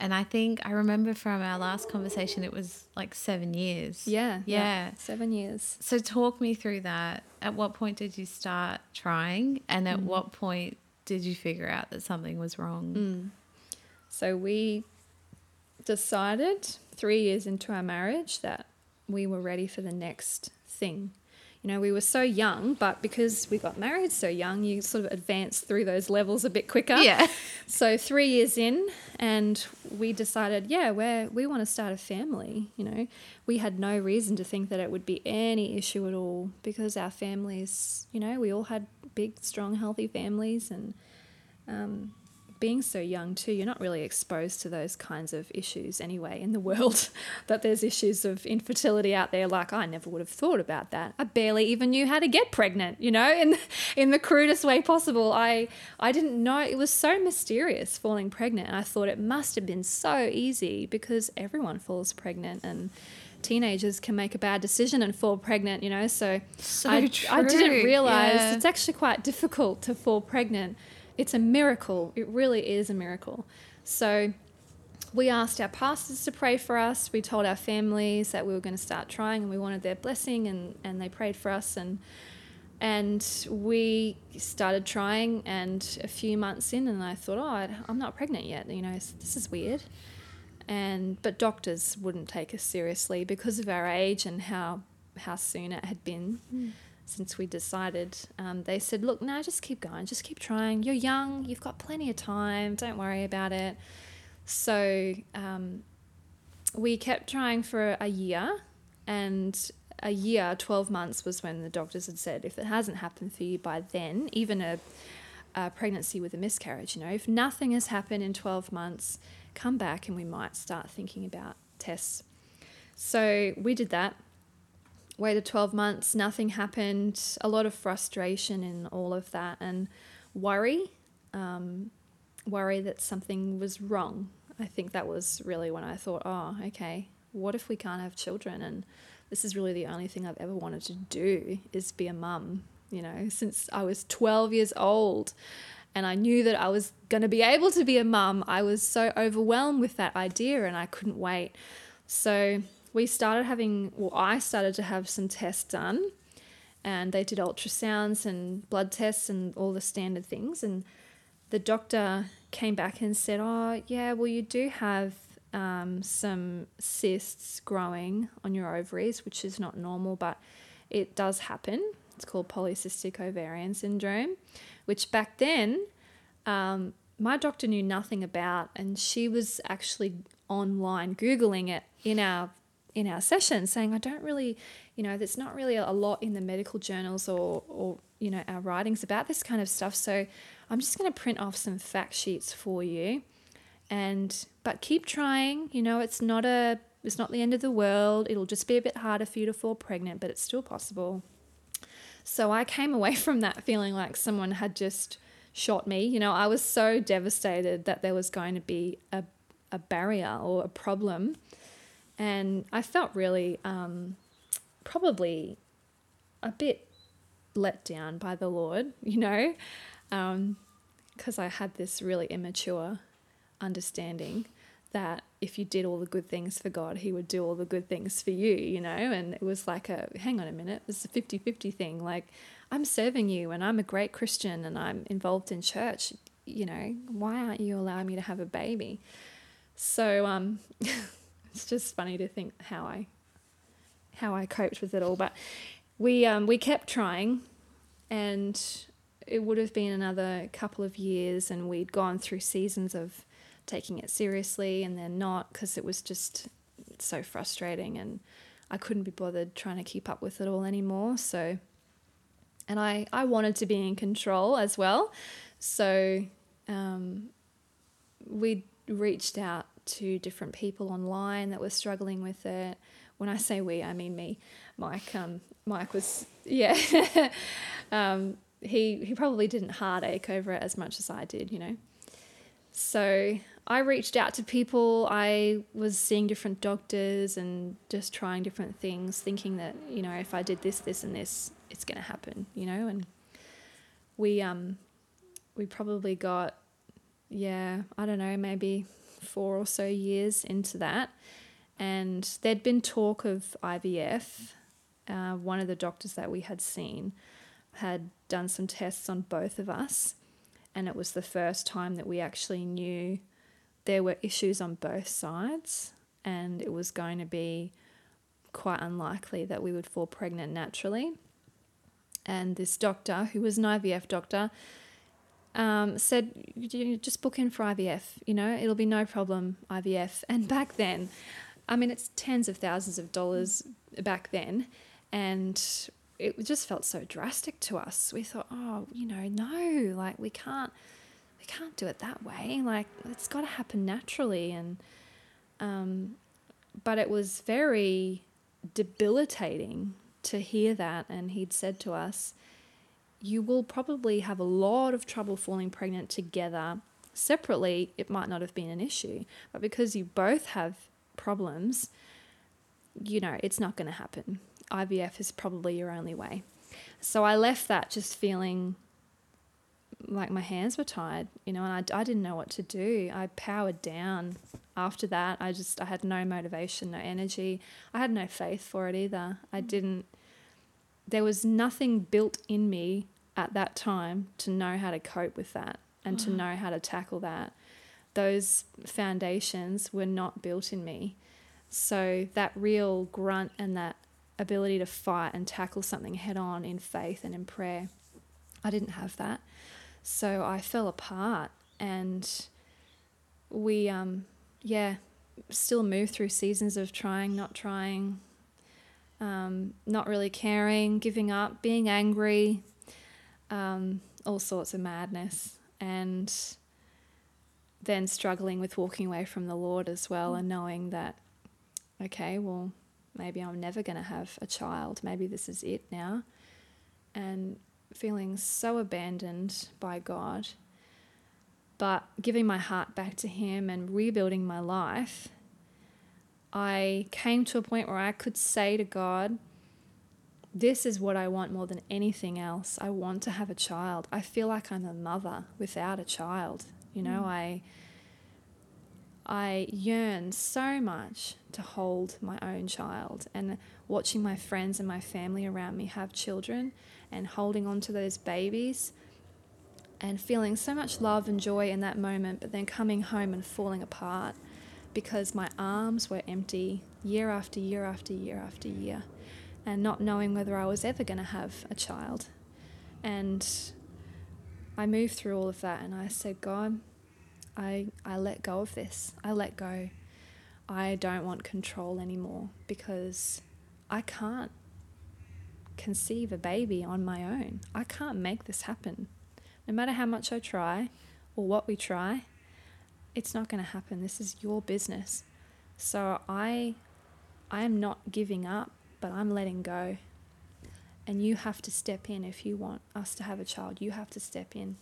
And I think I remember from our last conversation, it was like seven years. Yeah. Yeah. Seven years. So talk me through that. At what point did you start trying? And Mm. at what point did you figure out that something was wrong? Mm. So we decided three years into our marriage that we were ready for the next thing. You know, we were so young, but because we got married so young, you sort of advance through those levels a bit quicker. Yeah. So three years in, and we decided, yeah, we're, we want to start a family. You know, we had no reason to think that it would be any issue at all because our families, you know, we all had big, strong, healthy families, and um, being so young too, you're not really exposed to those kinds of issues anyway in the [laughs] world. that there's issues of infertility out there. Like I never would have thought about that. I barely even knew how to get pregnant. You know, in [laughs] in the crudest way possible. I I didn't know it was so mysterious falling pregnant. And I thought it must have been so easy because everyone falls pregnant and. Teenagers can make a bad decision and fall pregnant, you know. So, So I, I didn't realize yeah. it's actually quite difficult to fall pregnant. It's a miracle. It really is a miracle. So we asked our pastors to pray for us. We told our families that we were going to start trying and we wanted their blessing and, and they prayed for us and and we started trying and a few months in and I thought, oh, I'm not pregnant yet. You know, this is weird. And but doctors wouldn't take us seriously because of our age and how how soon it had been hmm. Since we decided. Um, they said, look, no, just keep going, just keep trying. You're young, you've got plenty of time. Don't worry about it. So um, we kept trying for a year, and a year, 12 months was when the doctors had said, if it hasn't happened for you by then, even a, a pregnancy with a miscarriage, you know, if nothing has happened in 12 months, come back and we might start thinking about tests. So we did that. Waited 12 months, nothing happened, a lot of frustration in all of that, and worry um, worry that something was wrong. I think that was really when I thought, oh, okay, what if we can't have children? And this is really the only thing I've ever wanted to do is be a mum, you know, since I was 12 years old. And I knew that I was going to be able to be a mum. I was so overwhelmed with that idea and I couldn't wait. So we started having, well, I started to have some tests done and they did ultrasounds and blood tests and all the standard things. And the doctor came back and said, "Oh, yeah, well, you do have um, some cysts growing on your ovaries, which is not normal, but it does happen. It's called polycystic ovarian syndrome, which back then um, my doctor knew nothing about, and she was actually online googling it in our in our session, saying, "I don't really, you know, there's not really a lot in the medical journals or or you know our writings about this kind of stuff, so." I'm just going to print off some fact sheets for you. And but keep trying. You know it's not a it's not the end of the world. It'll just be a bit harder for you to fall pregnant but it's still possible. So i came away [laughs] from that feeling like someone had just shot me. You know i was so devastated that there was going to be a, a barrier or a problem and i felt really um, probably a bit let down by the lord [laughs] you know because I had this really immature understanding that if you did all the good things for God, He would do all the good things for you, you know? And it was like a hang on a minute, it was a 50 50 thing. Like, I'm serving you and I'm a great Christian and I'm involved in church, you know? Why aren't you allowing me to have a baby? So, um, [laughs] it's just funny to think how I how I coped with it all. But we um, we kept trying, and it would have been another couple of years, and we'd gone through seasons of taking it seriously and then not because it was just so frustrating, and I couldn't be bothered trying to keep up with it all anymore. So, and I I wanted to be in control as well. So um, we reached out to different people online that were struggling with it. When I say we, I mean me. Mike, um, Mike was [laughs] yeah. um, he he probably didn't heartache over it as much as I did, you know. So I reached out to people. I was seeing different doctors and just trying different things, thinking that you know if I did this, this, and this, it's gonna happen, you know. And we um we probably got yeah I don't know maybe four or so years into that, and there'd been talk of IVF. Uh, one of the doctors that we had seen had done some tests on both of us, and it was the first time that we actually knew there were issues on both sides, and it was going to be quite unlikely that we would fall pregnant naturally. And this doctor, who was an IVF doctor, um, said, just book in for IVF, you know, it'll be no problem, IVF. And [laughs] back then, I mean, it's tens of thousands of dollars back then. And it just felt so drastic to us. We thought, oh, you know, no, like we can't we can't do it that way. Like it's got to happen naturally, and um, but it was very debilitating to hear that. And he'd said to us, "You will probably have a lot of trouble falling pregnant together." Separately, it might not have been an issue, but because you both have problems, you know, it's not going to happen. IVF is probably your only way. So I left that just feeling like my hands were tied, you know, and I, I didn't know what to do. I powered down after that. I just, I had no motivation, no energy. I had no faith for it either. I didn't, there was nothing built in me at that time to know how to cope with that and to know how to tackle that. Those foundations were not built in me. So that real grunt and that ability to fight and tackle something head on in faith and in prayer, I didn't have that. So I fell apart and we, um, yeah, still move through seasons of trying, not trying, um, not really caring, giving up, being angry, um, all sorts of madness. And then struggling with walking away from the Lord as well and knowing that, okay, well, maybe I'm never going to have a child. Maybe this is it now. And feeling so abandoned by God, but giving my heart back to Him and rebuilding my life, I came to a point where I could say to God, This is what I want more than anything else. I want to have a child. I feel like I'm a mother without a child. You know, mm. I. I yearn so much to hold my own child and watching my friends and my family around me have children and holding on to those babies and feeling so much love and joy in that moment, but then coming home and falling apart because my arms were empty year after year after year after year and not knowing whether I was ever going to have a child. And I moved through all of that and I said, God, I, I let go of this. I let go. I don't want control anymore because I can't conceive a baby on my own. I can't make this happen. No matter how much I try or what we try, it's not going to happen. This is your business. So I I am not giving up, but I'm letting go. And you have to step in if you want us to have a child. You have to step in.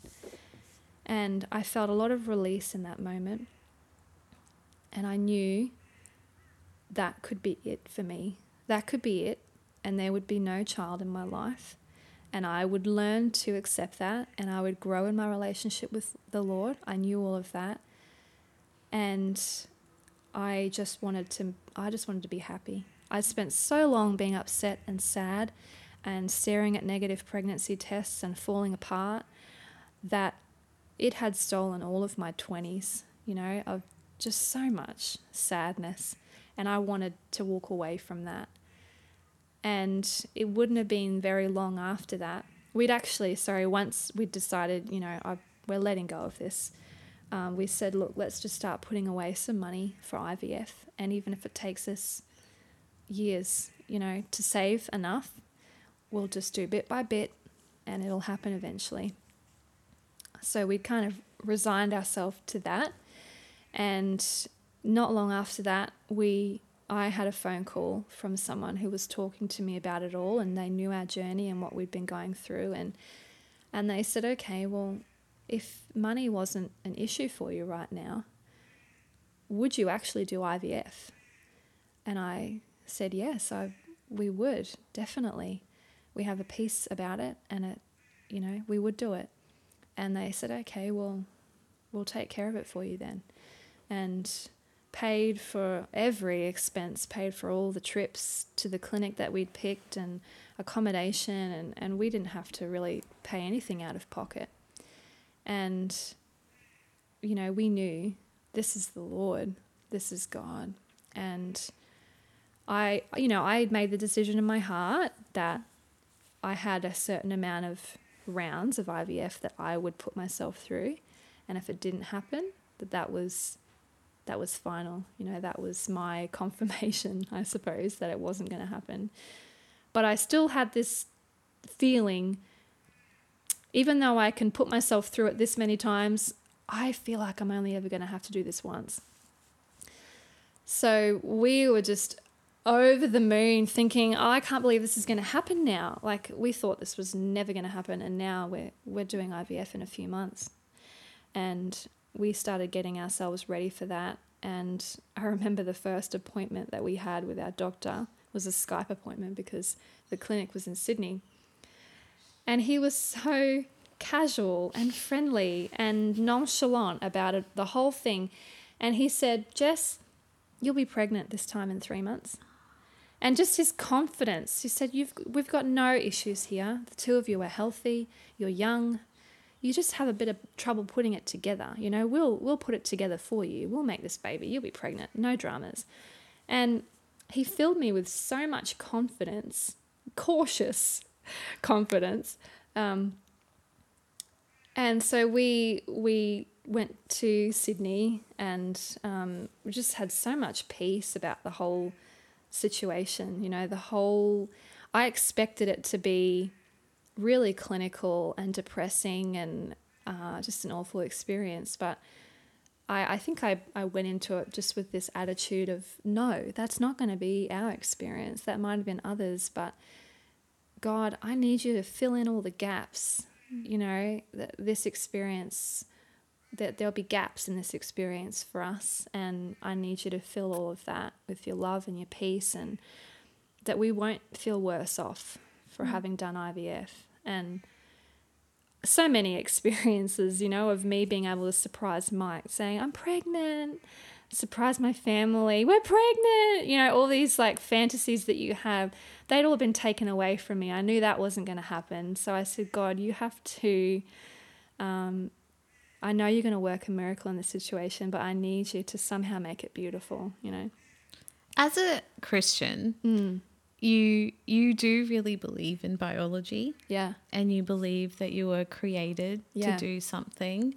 And I felt a lot of release in that moment. And I knew that could be it for me. That could be it and there would be no child in my life. And I would learn to accept that and I would grow in my relationship with the Lord. I knew all of that. And I just wanted to I just wanted to be happy. I spent so long being upset and sad and staring at negative pregnancy tests and falling apart that it had stolen all of my 20s, you know, of just so much sadness. And I wanted to walk away from that. And it wouldn't have been very long after that. We'd actually, sorry, once we'd decided, you know, I, we're letting go of this, um, we said, look, let's just start putting away some money for IVF. And even if it takes us years, you know, to save enough, we'll just do bit by bit and it'll happen eventually. So we kind of resigned ourselves to that. And not long after that, we I had a phone call from someone who was talking to me about it all and they knew our journey and what we'd been going through and and they said, "Okay, well, if money wasn't an issue for you right now, would you actually do IVF?" And I said, "Yes, I we would, definitely. We have a peace about it and it, you know, we would do it." And they said, "Okay, well, we'll take care of it for you then." And paid for every expense, paid for all the trips to the clinic that we'd picked and accommodation, and, and we didn't have to really pay anything out of pocket. And, you know, we knew this is the Lord, this is God. And I, you know, I made the decision in my heart that I had a certain amount of rounds of IVF that I would put myself through. And if it didn't happen, that that was that was final. You know, that was my [laughs] confirmation, I suppose, that it wasn't going to happen. But I still had this feeling, even though I can put myself through it this many times, I feel like I'm only ever going to have to do this once. So we were just over the moon thinking, oh, I can't believe this is going to happen now. Like we thought this was never going to happen. And now we're, we're doing IVF in a few months. And we started getting ourselves ready for that. And I remember the first appointment that we had with our doctor was a Skype appointment because the clinic was in Sydney. And he was so casual and friendly and nonchalant about it, the whole thing. And he said, Jess, you'll be pregnant this time in three months. And just his confidence, he said, You've, We've got no issues here. The two of you are healthy, you're young, you just have a bit of trouble putting it together. You know, we'll we'll put it together for you. We'll make this baby. You'll be pregnant. No dramas. And he filled me with so much confidence, cautious [laughs] confidence. Um, and so we we went to Sydney and um, we just had so much peace about the whole situation. You know, the whole. I expected it to be really clinical and depressing and uh, just an awful experience. But I, I think I, I went into it just with this attitude of no, that's not going to be our experience. That might have been others, but God, I need you to fill in all the gaps. You know, that this experience, that there'll be gaps in this experience for us, and I need you to fill all of that with your love and your peace, and that we won't feel worse off for mm. having done IVF and so many [laughs] experiences, you know, of me being able to surprise Mike saying, I'm pregnant, surprise my family, we're pregnant, you know, all these like fantasies that you have, they'd all been taken away from me. I knew that wasn't going to happen. So I said, God, you have to, um, I know you're going to work a miracle in this situation, but I need you to somehow make it beautiful, you know. As a Christian, mm you you do really believe in biology. Yeah. And you believe that you were created yeah. to do something.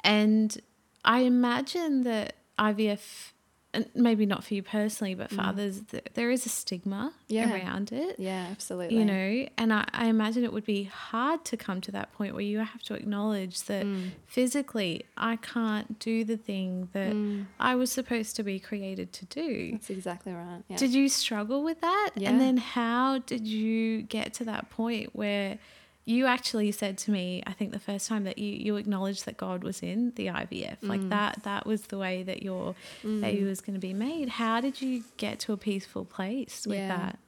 And I imagine that IVF and maybe not for you personally, but for mm. others, th- there is a stigma yeah. around it. Yeah, absolutely. You know, and I, I, imagine it would be hard to come to that point where you have to acknowledge that mm. physically I can't do the thing that mm. I was supposed to be created to do. That's exactly right. Yeah. Did you struggle with that? Yeah. And then how did you get to that point where you actually said to me, I think the first time that you, you acknowledged that God was in the IVF, mm. like that, that was the way that your mm. baby was going to be made. How did you get to a peaceful place with yeah. that?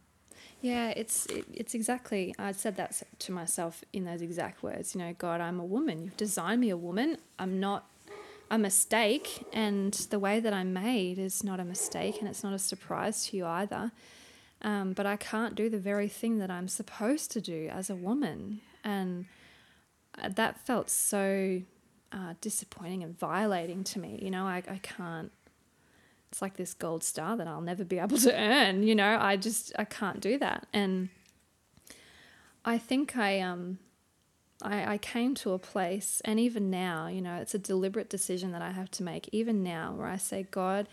Yeah, it's it, it's exactly. I said that to myself in those exact words. You know, God, I'm a woman. You've designed me a woman. I'm not a mistake, and the way that I'm made is not a mistake, and it's not a surprise to you either. Um, but I can't do the very thing that I'm supposed to do as a woman. And uh, that felt so uh, disappointing and violating to me. You know, I, I can't, it's like this gold star that I'll never be able to earn. You know, I just, I can't do that. And I think I, um, I, I came to a place, and even now, you know, it's a deliberate decision that I have to make, even now, where I say, God,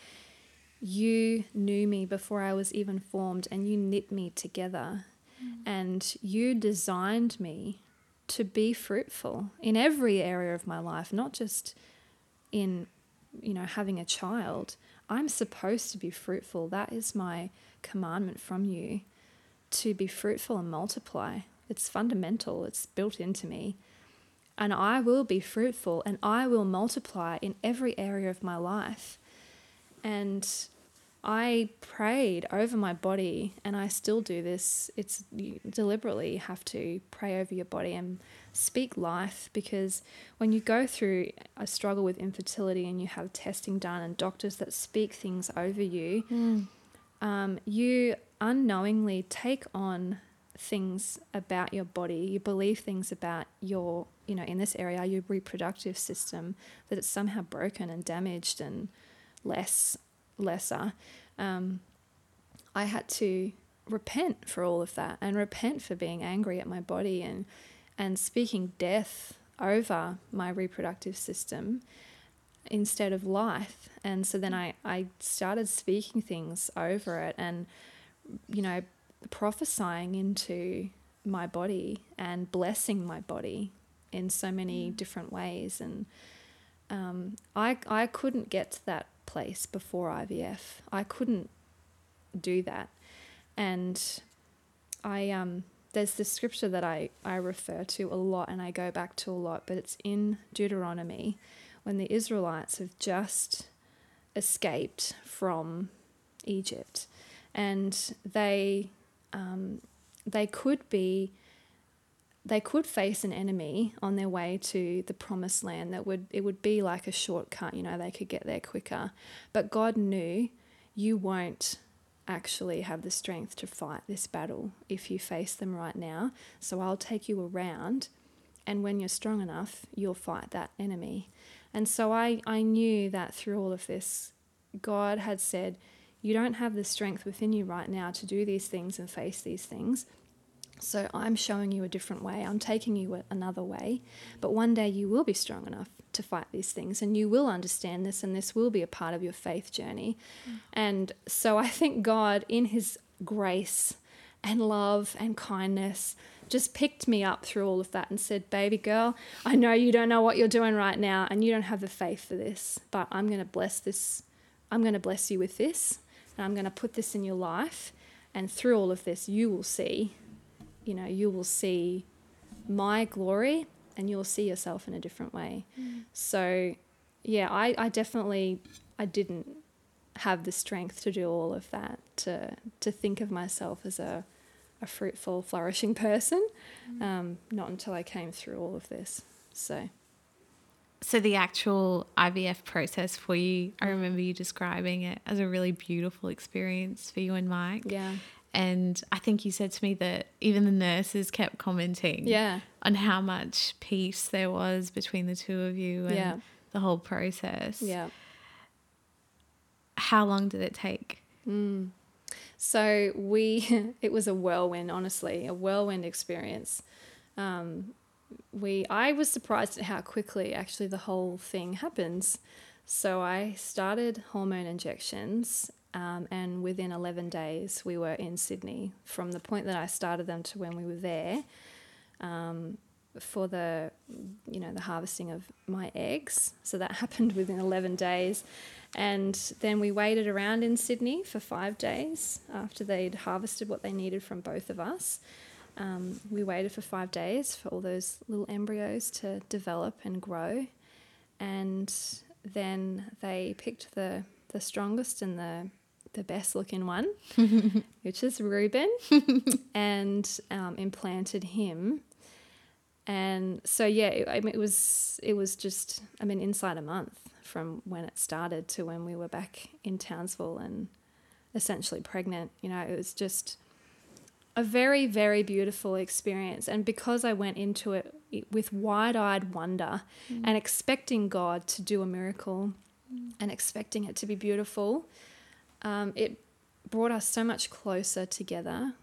you knew me before I was even formed and you knit me together. Mm. And you designed me to be fruitful in every area of my life, not just in, you know, having a child. I'm supposed to be fruitful. That is my commandment from you to be fruitful and multiply. It's fundamental, it's built into me. And I will be fruitful and I will multiply in every area of my life. And I prayed over my body, and I still do this. It's you deliberately have to pray over your body and speak life because when you go through a struggle with infertility and you have testing done and doctors that speak things over you, Mm. um, you unknowingly take on things about your body. You believe things about your, you know, in this area, your reproductive system, that it's somehow broken and damaged and less, lesser. Um, I had to repent for all of that and repent for being angry at my body and and speaking death over my reproductive system instead of life. And so then I, I started speaking things over it and, you know, prophesying into my body and blessing my body in so many different ways. And um, I, I couldn't get to that place before IVF. I couldn't do that. And I, um, there's this scripture that I, I refer to a lot and I go back to a lot, but it's in Deuteronomy when the Israelites have just escaped from Egypt and they um, they could be they could face an enemy on their way to the promised land that would it would be like a shortcut you know they could get there quicker. But God knew you won't actually have the strength to fight this battle if you face them right now. So I'll take you around and when you're strong enough you'll fight that enemy. And so I, I knew that through all of this, God had said, You don't have the strength within you right now to do these things and face these things. So I'm showing you a different way. I'm taking you another way. But one day you will be strong enough to fight these things and you will understand this, and this will be a part of your faith journey. Mm. And so I think God, in His grace and love and kindness, just picked me up through all of that and said, Baby girl, I know you don't know what you're doing right now and you don't have the faith for this, but I'm going to bless this. I'm going to bless you with this and I'm going to put this in your life. And through all of this, you will see, you know, you will see my glory and you'll see yourself in a different way. Mm. So, yeah, I, I definitely, I didn't have the strength to do all of that, to, to think of myself as a, a fruitful, flourishing [laughs] person. Mm. Um, not until I came through all of this. So, So the actual IVF process for you, I mm. remember you describing it as a really beautiful experience for you and Mike. yeah. And I think you said to me that even the nurses kept commenting Yeah. on how much peace there was between the two of you and Yeah. the whole process. Yeah. How long did it take? So we, [laughs] it was a whirlwind, honestly, a whirlwind experience. Um, we, I was surprised at how quickly actually the whole thing happens. So I started hormone injections, um, and within 11 days we were in Sydney. From the point that I started them to when we were there, um, for the, you know, the harvesting of my eggs. So that [laughs] happened within 11 days. And then we waited around in Sydney for five days after they'd harvested what they needed from both of us. Um, we waited for five days for all those little embryos to develop and grow. And then they picked the, the strongest and the, the best looking one, [laughs] which is Reuben, [laughs] and um, implanted him. And so yeah, it, I mean, it was it was just I mean inside a month from when it started to when we were back in Townsville and essentially pregnant. You know, it was just a very very beautiful experience. And because I went into it with wide-eyed wonder and expecting God to do a miracle and expecting it to be beautiful, um, it brought us so much closer together.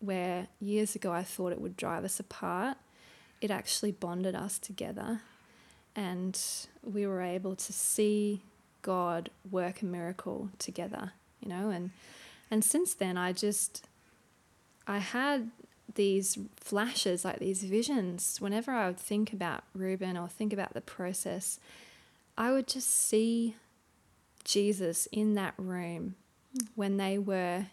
Where years ago I thought it would drive us apart it actually bonded us together and we were able to see God work a miracle together, you know, and and since then I just I had these flashes, like these visions, whenever I would think about Reuben or think about the process, I would just see Jesus in that room when they were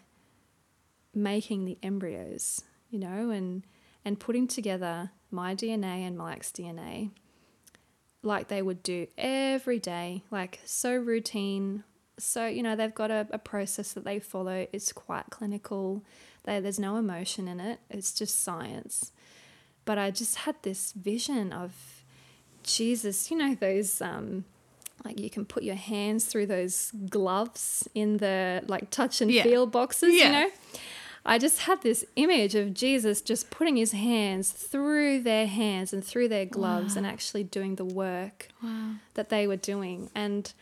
making the embryos, you know, and and putting together my DNA and Mike's DNA like they would do every day, like so routine. So, you know, they've got a, a process that they follow. It's quite clinical. They, there's no emotion in it, it's just science. But I just had this vision of Jesus, you know, those. Um, like you can put your hands through those gloves in the like touch and Yeah. feel boxes, Yeah. you know. I just had this image of Jesus just putting his hands through their hands and through their gloves and actually doing the work Wow. that they were doing. And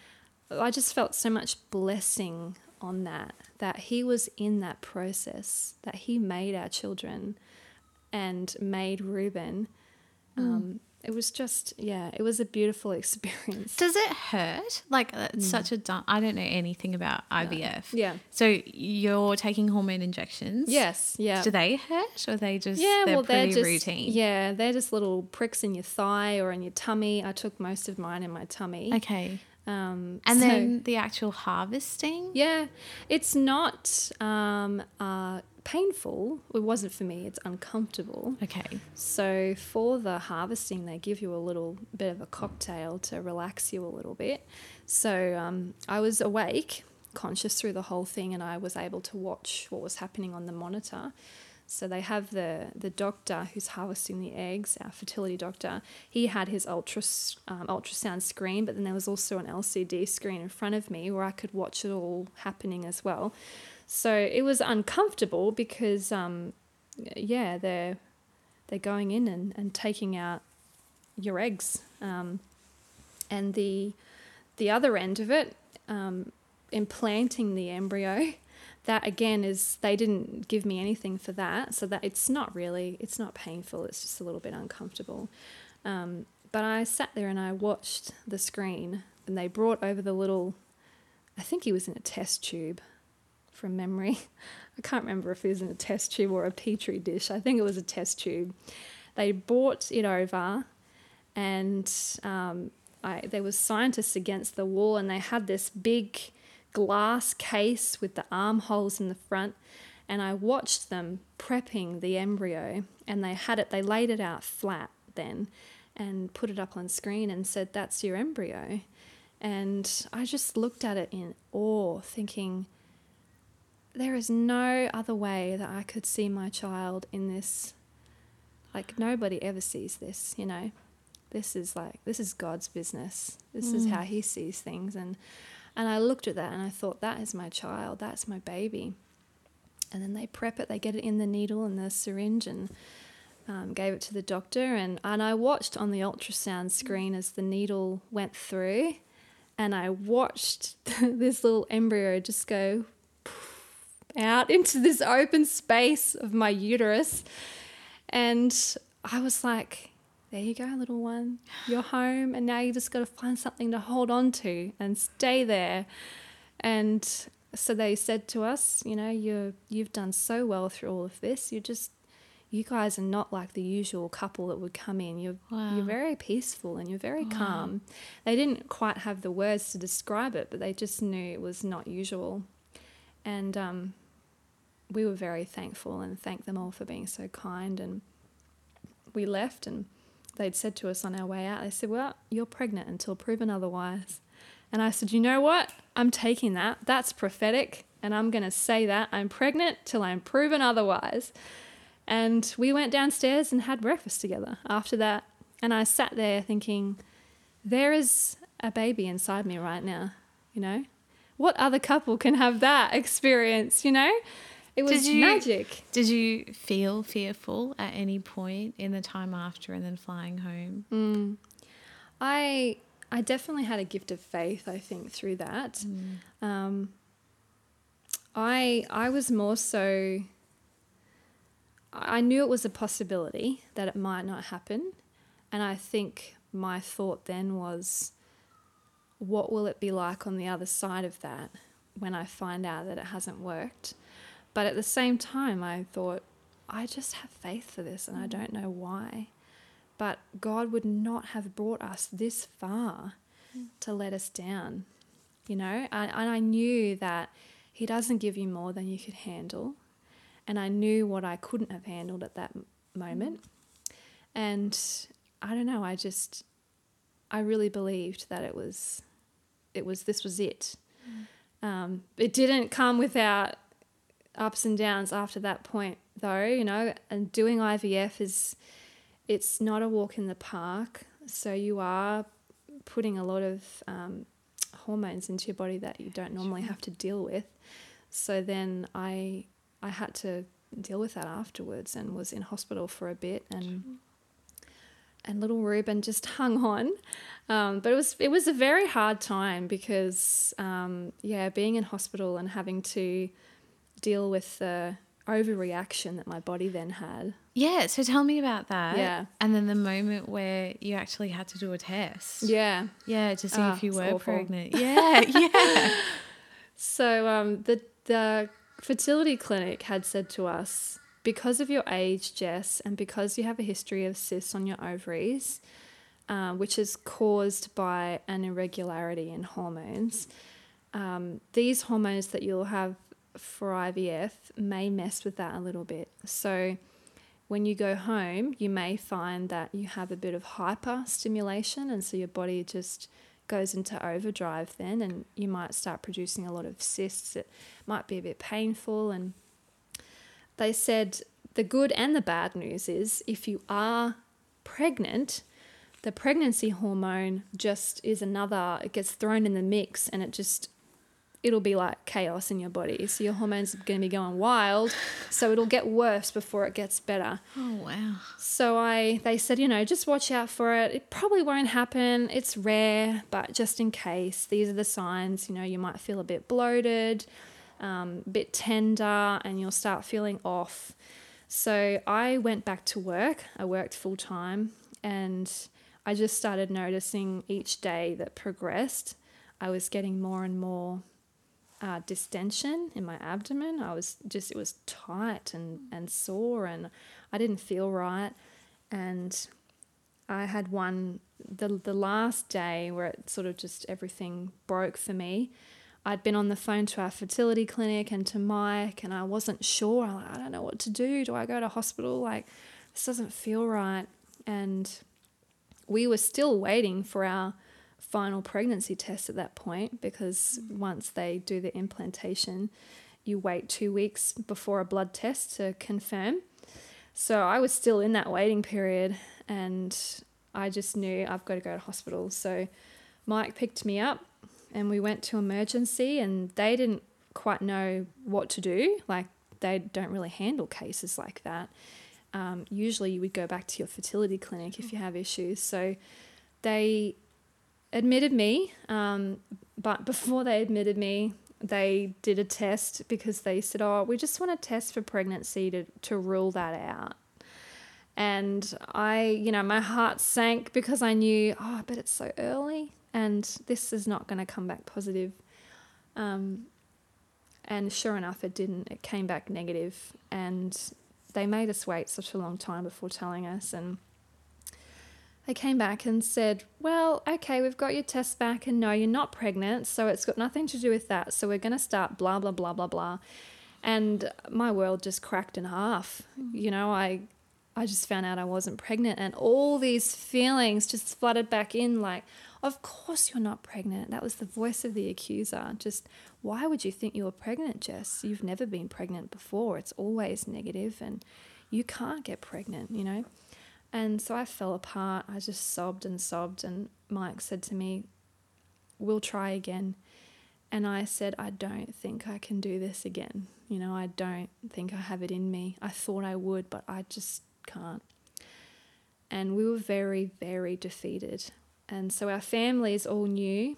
I just felt so much blessing on that, that he was in that process, that he made our children and made Reuben. Um, it was just, yeah, it was a beautiful [laughs] experience. Does it hurt? Like it's such a dumb. I don't know anything about IVF. Yeah. So you're taking hormone injections. Yes, yeah. Do they hurt, or they just? Yeah, they're well, they're pretty just routine. yeah, they're just little pricks in your thigh or in your tummy. I took most of mine in my tummy. Okay. Um, And so- then the actual harvesting. yeah, it's not um, uh, painful. It wasn't for me. It's uncomfortable. Okay. So for the harvesting, they give you a little bit of a cocktail to relax you a little bit. So um, I was awake, conscious through the whole thing, and I was able to watch what was happening on the monitor. So they have the the doctor who's harvesting the eggs, our fertility doctor. He had his ultras, um, ultrasound screen, but then there was also an LCD screen in front of me where I could watch it all happening as well. So it was uncomfortable because, um, yeah, they're they're going in and, and taking out your eggs. Um, and the the other end of it, um, implanting the embryo, [laughs] that again is they didn't give me anything for that, so that it's not really it's not painful. It's just a little bit uncomfortable. Um, but I sat there and I watched the screen, and they brought over the little. I think he was in a test tube, from memory. [laughs] I can't remember if it was in a test tube or a petri dish. I think it was a test tube. They brought it over, and um, I, there was scientists against the wall, and they had this big glass case with the armholes in the front. And I watched them prepping the embryo, and they had it. They laid it out flat then, and put it up on screen and said, "That's your embryo." And I just looked at it in awe, thinking, there is no other way that I could see my child in this. Like, nobody ever sees this, you know? This is like, this is God's business. This is how He sees things. And, and I looked at that and I thought, that is my child. That's my baby. And then they prep it, they get it in the needle and the syringe and um, gave it to the doctor. And, and I watched on the ultrasound screen as the needle went through. And I watched [laughs] this little embryo just go out into this open space of my uterus. And I was like, there you go, little one. You're home, and now you just got to find something to hold on to and stay there. And so they said to us, you know, you're, you've done so well through all of this. You just, you guys are not like the usual couple that would come in. You're, Wow. you're very peaceful and you're very calm. They didn't quite have the words to describe it, but they just knew it was not usual. And um, we were very thankful and thanked them all for being so kind. And we left, and they'd said to us on our way out, they said, Well, you're pregnant until proven otherwise. And I said, You know what? I'm taking that. That's prophetic. And I'm going to say that. I'm pregnant till I'm proven otherwise. And we went downstairs and had breakfast together after that. And I sat there thinking, There is a baby inside me right now, you know? What other couple can have that [laughs] experience, you know? It was Did you- magic. Did you feel fearful at any point in the time after and then flying home? I I definitely had a gift of faith. I think through that, um, I I was more so. I knew it was a possibility that it might not happen, and I think my thought then was, what will it be like on the other side of that when I find out that it hasn't worked? But at the same time, I thought, I just have faith for this and I mm. don't know why. But God would not have brought us this far mm. to let us down, you know? And, and I knew that He doesn't give you more than you could handle. And I knew what I couldn't have handled at that moment. And I don't know, I just, I really believed that it was, it was, this was it. Mm. Um, it didn't come without ups and downs after that point, though, you know, and doing IVF is, it's not a walk in the park. So you are putting a lot of um, hormones into your body that you don't normally have to deal with. So then I, I had to deal with that afterwards and was in hospital for a bit and and little Reuben just [laughs] hung on. Um, but it was it was a very hard time because um, yeah, being in hospital and having to deal with the overreaction that my body then had. Yeah, so tell me about that. Yeah. And then the moment where you actually had to do a test. Yeah. Yeah, to see Ah, if you were awful. pregnant. [laughs] Yeah, yeah. So um, the the fertility clinic had said to us, because of your age, Jess, and because you have a history of cysts on your ovaries, uh, which is caused by an irregularity in hormones, um, these hormones that you'll have for IVF may mess with that a little bit. So when you go home, you may find that you have a bit of hyper stimulation, and so your body just goes into overdrive then, and you might start producing a lot of cysts. It might be a bit painful. And they said the good and the bad news is if you are pregnant, the pregnancy hormone just is another, it gets thrown in the mix and it just it'll be like chaos in your body. So your hormones are going to be going wild. So it'll get worse before it gets better. Oh wow. So I they said, you know, just watch out for it. It probably won't happen. It's rare, but just in case, these are the signs. You know, you might feel a bit bloated, um, a bit tender, and you'll start feeling off. So I went back to work. I worked full time, and I just started noticing each day that progressed. I was getting more and more uh, distension in my abdomen. I was just, it was tight and, and sore, and I didn't feel right. And I had one, the, the last day where it sort of just everything broke for me. I'd been on the phone to our fertility clinic and to Mike, and I wasn't sure. I don't know what to do. Do I go to hospital? Like, this doesn't feel right. And we were still waiting for our final pregnancy test at that point because once they do the implantation, you wait two weeks before a blood test to confirm. So I was still in that waiting period and I just knew I've got to go to hospital. So Mike picked me up and we went to emergency and they didn't quite know what to do. Like they don't really handle cases like that. Um, usually you would go back to your fertility clinic if you have issues. So they admitted me, um, but before they admitted me, they did a test because they said, "Oh, we just want to test for pregnancy to to rule that out." And I, you know, my heart sank because I knew, oh, but it's so early, and this is not going to come back positive. Um, and sure enough, it didn't. It came back negative, and they made us wait such a long time before telling us, and they came back and said, Well, okay, we've got your test back, and no, you're not pregnant, so it's got nothing to do with that. So we're going to start blah, blah, blah, blah, blah. And my world just cracked in half. Hmm. You know, I. I just found out I wasn't pregnant, and all these feelings just flooded back in like, of course you're not pregnant. That was the voice of the accuser. Just, why would you think you were pregnant, Jess? You've never been pregnant before. It's always negative, and you can't get pregnant, you know? And so I fell apart. I just sobbed and sobbed. And Mike said to me, We'll try again. And I said, I don't think I can do this again. You know, I don't think I have it in me. I thought I would, but I just can't. And we were very, very defeated. And so our families all knew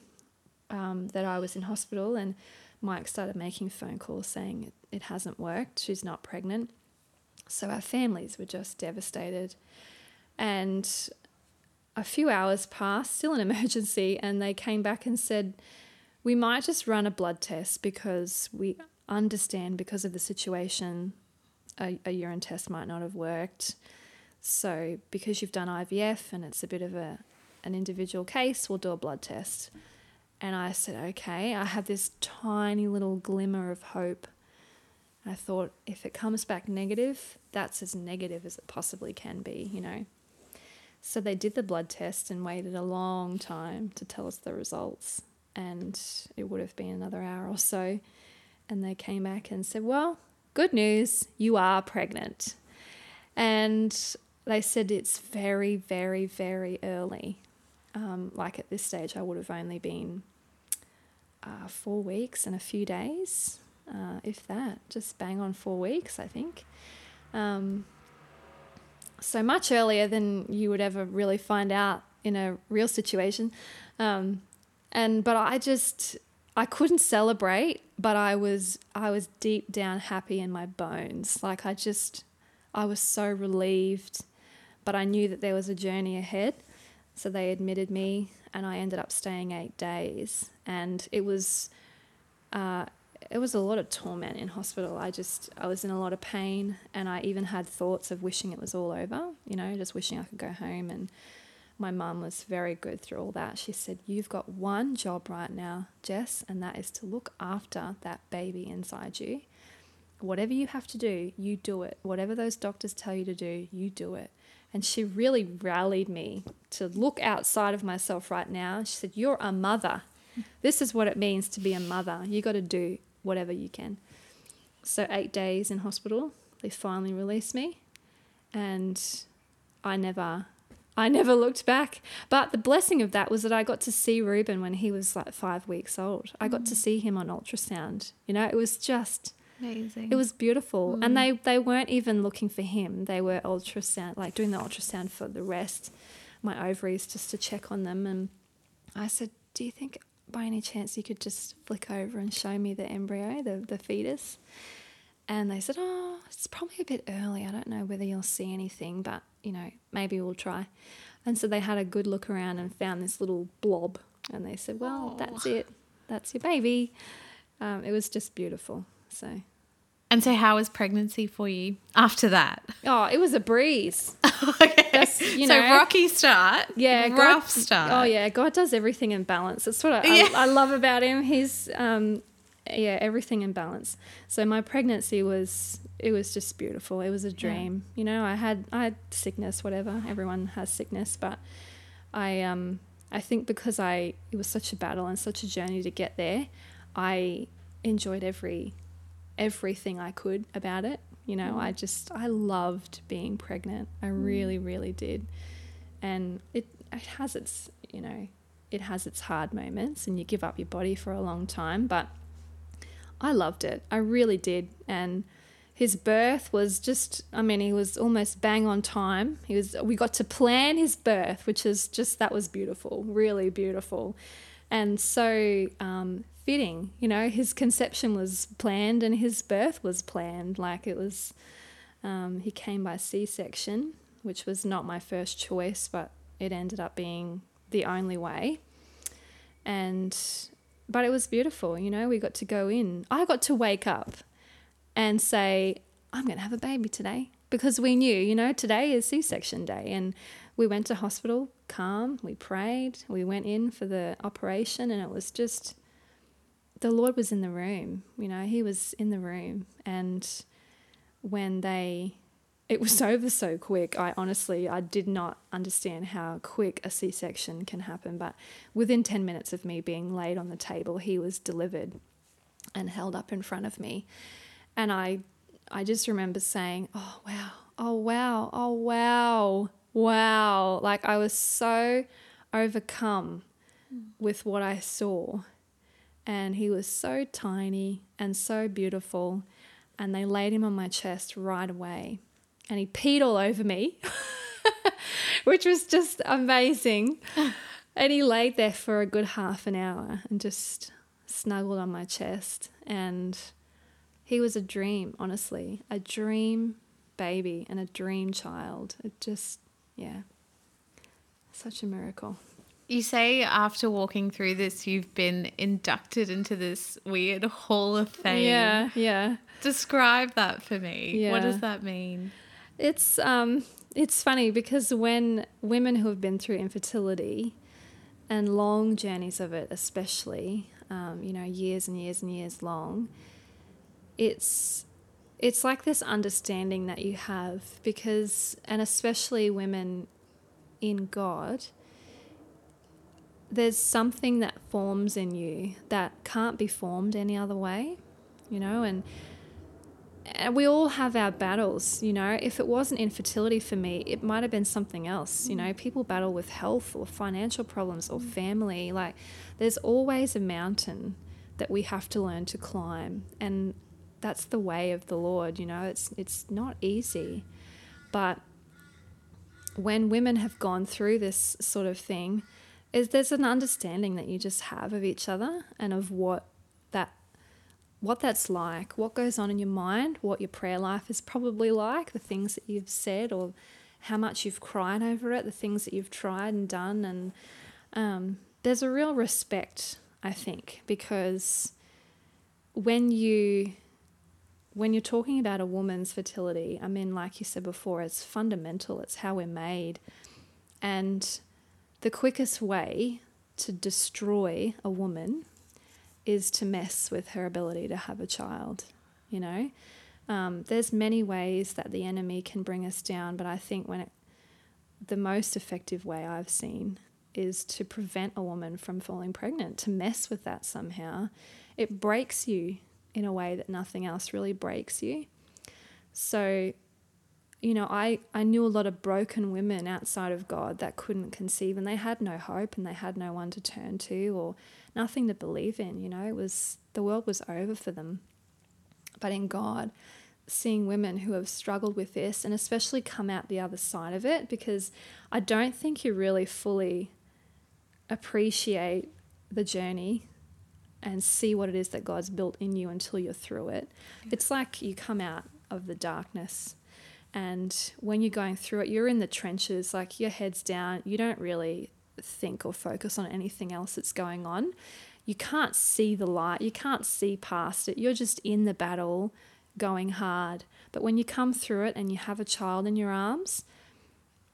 um, that I was in hospital, and Mike started making phone calls saying it, hasn't worked, she's not pregnant. So our families were just devastated. And a few hours passed, still an [laughs] emergency, and they came back and said, We might just run a blood test because we understand, because of the situation, a, a urine test might not have worked. So because you've done IVF and it's a bit of a an individual case, we'll do a blood test. And I said, okay. I have this tiny little glimmer of hope. I thought, if it comes back negative, that's as negative as it possibly can be, you know. So they did the blood test and waited a long time to tell us the results. And it would have been another hour or so. And they came back and said, well, good news, you are pregnant. And they said it's very, very, very early. Um, like at this stage, I would have only been uh, four weeks and a few days, uh, if that, just bang on four weeks, I think. Um, so much earlier than you would ever really find out in a real situation. Um, and but I just I couldn't celebrate, but I was I was deep down happy in my bones. Like I just I was so relieved, but I knew that there was a journey ahead. So they admitted me, and I ended up staying eight days, and it was. Uh, it was a lot of torment in hospital. I just I was in a lot of pain and I even had thoughts of wishing it was all over, you know, just wishing I could go home and my mum was very good through all that. She said, "You've got one job right now, Jess, and that is to look after that baby inside you. Whatever you have to do, you do it. Whatever those doctors tell you to do, you do it." And she really rallied me to look outside of myself right now. She said, You're a mother. This is what it means to be a mother. You got to do whatever you can. So, eight days in hospital, they finally released me. And I never. I never looked back. But the blessing of that was that I got to see Reuben when he was like five weeks old. I got to mm. see him on ultrasound. You know, it was just Amazing. it was beautiful. And mm. they, they weren't even looking for him. They were ultrasound, like doing the ultrasound for the rest, my ovaries, just to check on them. And I said, Do you think by any chance you could just flick over and show me the embryo, the, the fetus? And they said, Oh, it's probably a bit early. I don't know whether you'll see anything, but you know, maybe we'll try. And so they had a good look around and found this little blob. And they said, Well, that's it. That's your baby. Um, it was just beautiful. So and so, how was pregnancy for you after that? Oh, it was a breeze. [laughs] okay. That's, [laughs] you so know- rocky start. Yeah, rough God, start. Oh yeah, God does everything in balance. That's what I, Yeah. I, I love about him. He's um, yeah, everything in balance. So my pregnancy was it was just beautiful. It was a dream. You know, I had I had sickness, whatever. Everyone has sickness, but I um I think because I it was such a battle and such a journey to get there, I enjoyed every everything I could about it. You know, I just I loved being pregnant. I really, really did. And it it has its, you know, it has its hard moments and you give up your body for a long time, but I loved it. I really did. And his birth was just I mean, he was almost bang on time. He was we got to plan his birth, which is just that was beautiful, really beautiful. And so um, fitting, you know, his conception was planned and his birth was planned. Like it was, um, he came by C section, which was not my first choice, but it ended up being the only way. And, but it was beautiful, you know, we got to go in. I got to wake up and say, I'm going to have a baby today because we knew, you know, today is C section day. And we went to hospital calm, we prayed, we went in for the operation, and it was just the Lord was in the room, you know, He was in the room. And when they, it was [laughs] over so quick. I honestly, I did not understand how quick a C section can happen. But within 10 minutes of me being laid on the table, he was delivered and held up in front of me. And I, I just remember saying, oh, wow, oh, wow, oh, wow, wow. Like I was so overcome mm. with what I saw. And he was so tiny and so beautiful. And they laid him on my chest right away. And he peed all over me, [laughs] which was just amazing. [laughs] And he laid there for a good half an hour and just snuggled on my chest. And he was a dream, honestly, a dream baby and a dream child. It just, yeah, such a miracle. You say after walking through this, you've been inducted into this weird hall of fame. Yeah, yeah. Describe that for me. Yeah. What does that mean? It's um it's funny because when women who have been through infertility and long journeys of it especially um, you know years and years and years long it's it's like this understanding that you have because and especially women in God there's something that forms in you that can't be formed any other way you know and and we all have our battles, you know. If it wasn't infertility for me, it might have been something else, you know. Mm. People battle with health or financial problems or mm. family. Like, there's always a mountain that we have to learn to climb, and that's the way of the Lord, you know. It's it's not easy, but when women have gone through this sort of thing, is there's an understanding that you just have of each other and of what that what that's like, what goes on in your mind, what your prayer life is probably like, the things that you've said or how much you've cried over it, the things that you've tried and done. And um, there's a real respect, I think, because when you when you're talking about a woman's fertility, I mean, like you said before, it's fundamental. It's how we're made, and the quickest way to destroy a woman is to mess with her ability to have a child. You know, um, there's many ways that the enemy can bring us down, but I think when it, the most effective way I've seen is to prevent a woman from falling pregnant, to mess with that somehow. It breaks you in a way that nothing else really breaks you. So, you know, I, I knew a lot of broken women outside of God that couldn't conceive and they had no hope and they had no one to turn to or nothing to believe in, you know, it was the world was over for them. But in God, seeing women who have struggled with this and especially come out the other side of it because I don't think you really fully appreciate the journey and see what it is that God's built in you until you're through it. It's like you come out of the darkness and when you're going through it, you're in the trenches, like your head's down, you don't really think or focus on anything else that's going on. You can't see the light, you can't see past it. You're just in the battle going hard. But when you come through it and you have a child in your arms,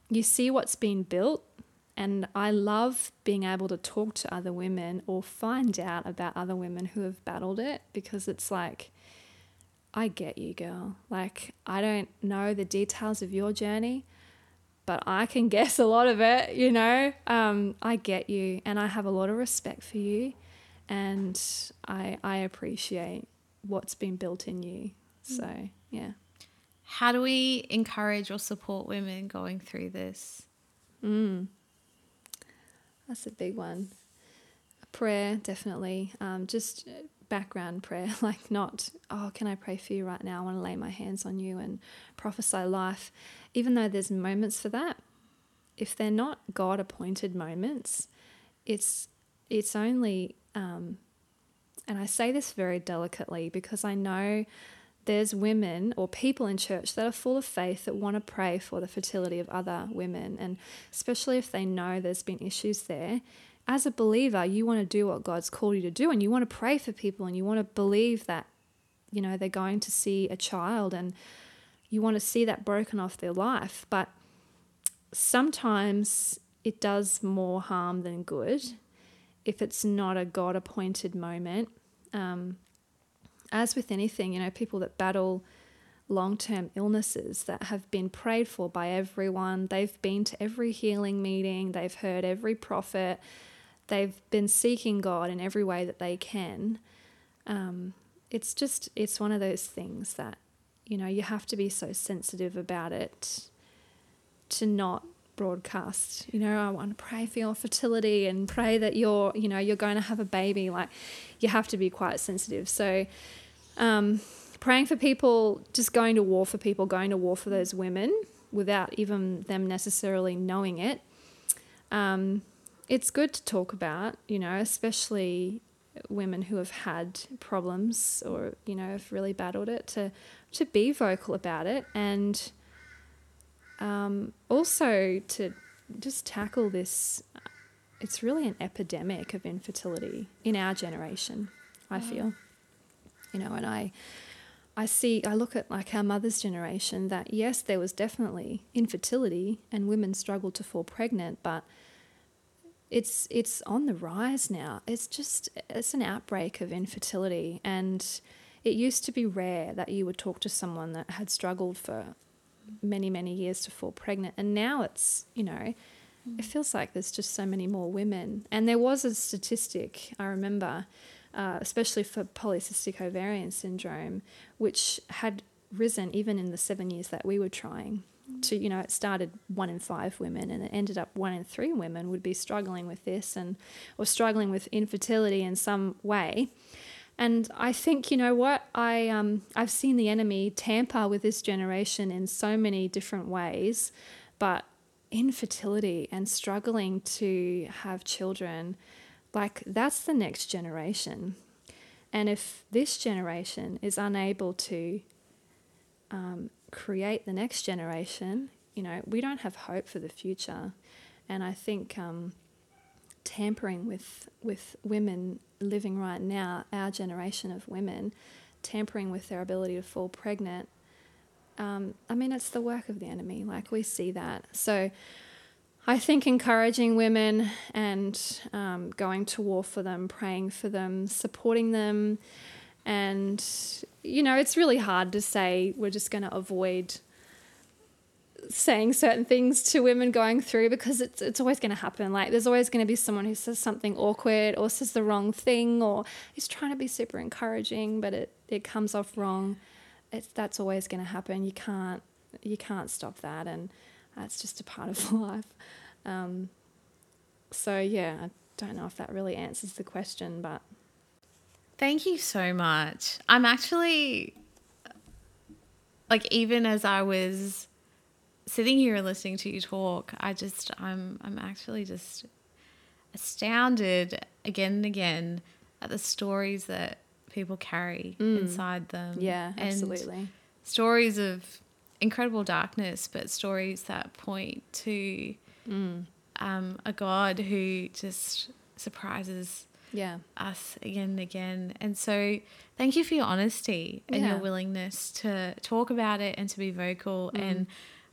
you see what's been built. And I love being able to talk to other women or find out about other women who have battled it because it's like, I get you, girl. Like, I don't know the details of your journey, but I can [laughs] guess a lot of it, you know? Um, I get you, and I have a lot of respect for you, and I, I appreciate what's been built in you. So, yeah. How do we encourage or support women going through this? That's a big one. Prayer, definitely. Um, just background prayer, [laughs] like not, oh, can I pray for you right now? I want to lay my hands on you and prophesy life. Even though there's moments for that, if they're not God appointed moments, it's it's only, um, and I say this very delicately because I know there's women or people in church that are full of faith that want to pray for the fertility of other women, and especially if they know there's been issues there. As a believer, you want to do what God's called you to do, and you want to pray for people, and you want to believe that, you know, they're going to see a child, and you want to see that broken off their life. But sometimes it does more harm than good if it's not a God appointed moment. Um, as with anything, you know, people that battle long term illnesses that have been prayed for by everyone, they've been to every healing meeting, they've heard every prophet, they've been seeking God in every way that they can. Um, it's just, it's one of those things that, you know, you have to be so sensitive about it to not broadcast you know i want to pray for your fertility and pray that you're you know you're going to have a baby like you have to be quite sensitive so um, praying for people just going to war for people going to war for those women without even them necessarily knowing it um, it's good to talk about you know especially women who have had problems or you know have really battled it to to be vocal about it and um, also to just tackle this it's really an epidemic of infertility in our generation. I feel, you know, and I I see, I look at like our mother's generation that yes, there was definitely infertility and women struggled to fall pregnant, but it's it's on the rise now. It's just it's an outbreak of infertility, and it used to be rare that you would talk to someone that had struggled for many many years to fall pregnant, and now it's you know. It feels like there's just so many more women. And there was a statistic, I remember, uh, especially for polycystic ovarian syndrome, which had risen even in the seven years that we were trying to you know it started one in five women and it ended up one in three women would be struggling with this and or struggling with infertility in some way. And i think you know what i um, i've seen the enemy tamper with this generation in so many different ways but infertility and struggling to have children like that's the next generation. And if this generation is unable to um, create the next generation, you know, we don't have hope for the future. And I think um, tampering with with women living right now, our generation of women, tampering with their ability to fall pregnant. Um, I mean, it's the work of the enemy. Like we see that. So I think encouraging women and um, going to war for them, praying for them, supporting them, and you know, it's really hard to say we're just going to avoid saying certain things to women going through because it's it's always going to happen. Like there's always going to be someone who says something awkward or says the wrong thing or is trying to be super encouraging, but it it comes off wrong. It's that's always going to happen. You can't you can't stop that, and that's just a part of [laughs] life. Um, so yeah, I don't know if that really answers the question, but Thank you so much. I'm actually like even as I was sitting here and listening to you talk, I just I'm I'm actually just astounded again and again at the stories that people carry inside them. yeah, And absolutely. stories of incredible darkness, but stories that point to um, a God who just surprises Yeah. us again and again. And so, thank you for your honesty and your willingness to talk about it and to be vocal. Mm. And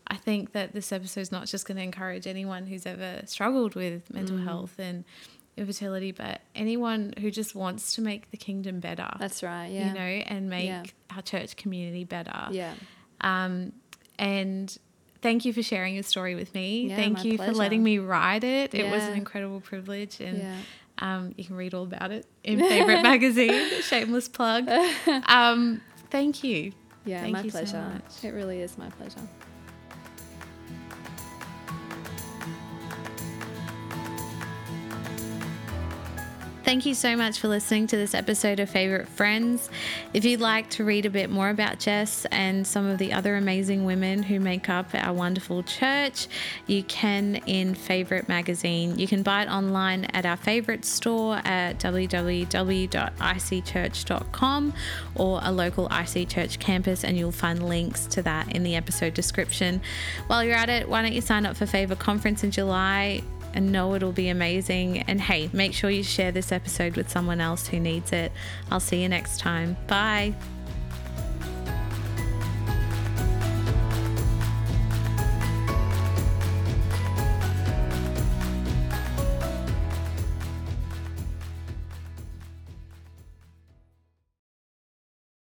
I think that this episode is not just going to encourage anyone who's ever struggled with mental Mm. health and infertility, but anyone who just wants to make the kingdom better. That's right. Yeah. You know, and make Yeah. our church community better. yeah. Um, and thank you for sharing your story with me. Yeah, thank you for letting me write it. It was an incredible privilege. And Yeah. Um, you can read all about it [laughs] in Favorite Magazine. Shameless plug. [laughs] Um, thank you. Yeah, Thank my you so pleasure. much. It really is my pleasure. Thank you so much for listening to this episode of Favorite Friends. If you'd like to read a bit more about Jess and some of the other amazing women who make up our wonderful church, you can in Favorite Magazine. You can buy it online at our favorite store at www.icchurch.com or a local IC Church campus, and you'll find links to that in the episode description. While you're at it, why don't you sign up for Favor Conference in July? And know it'll be amazing. And hey, make sure you share this episode with someone else who needs it. I'll see you next time. Bye.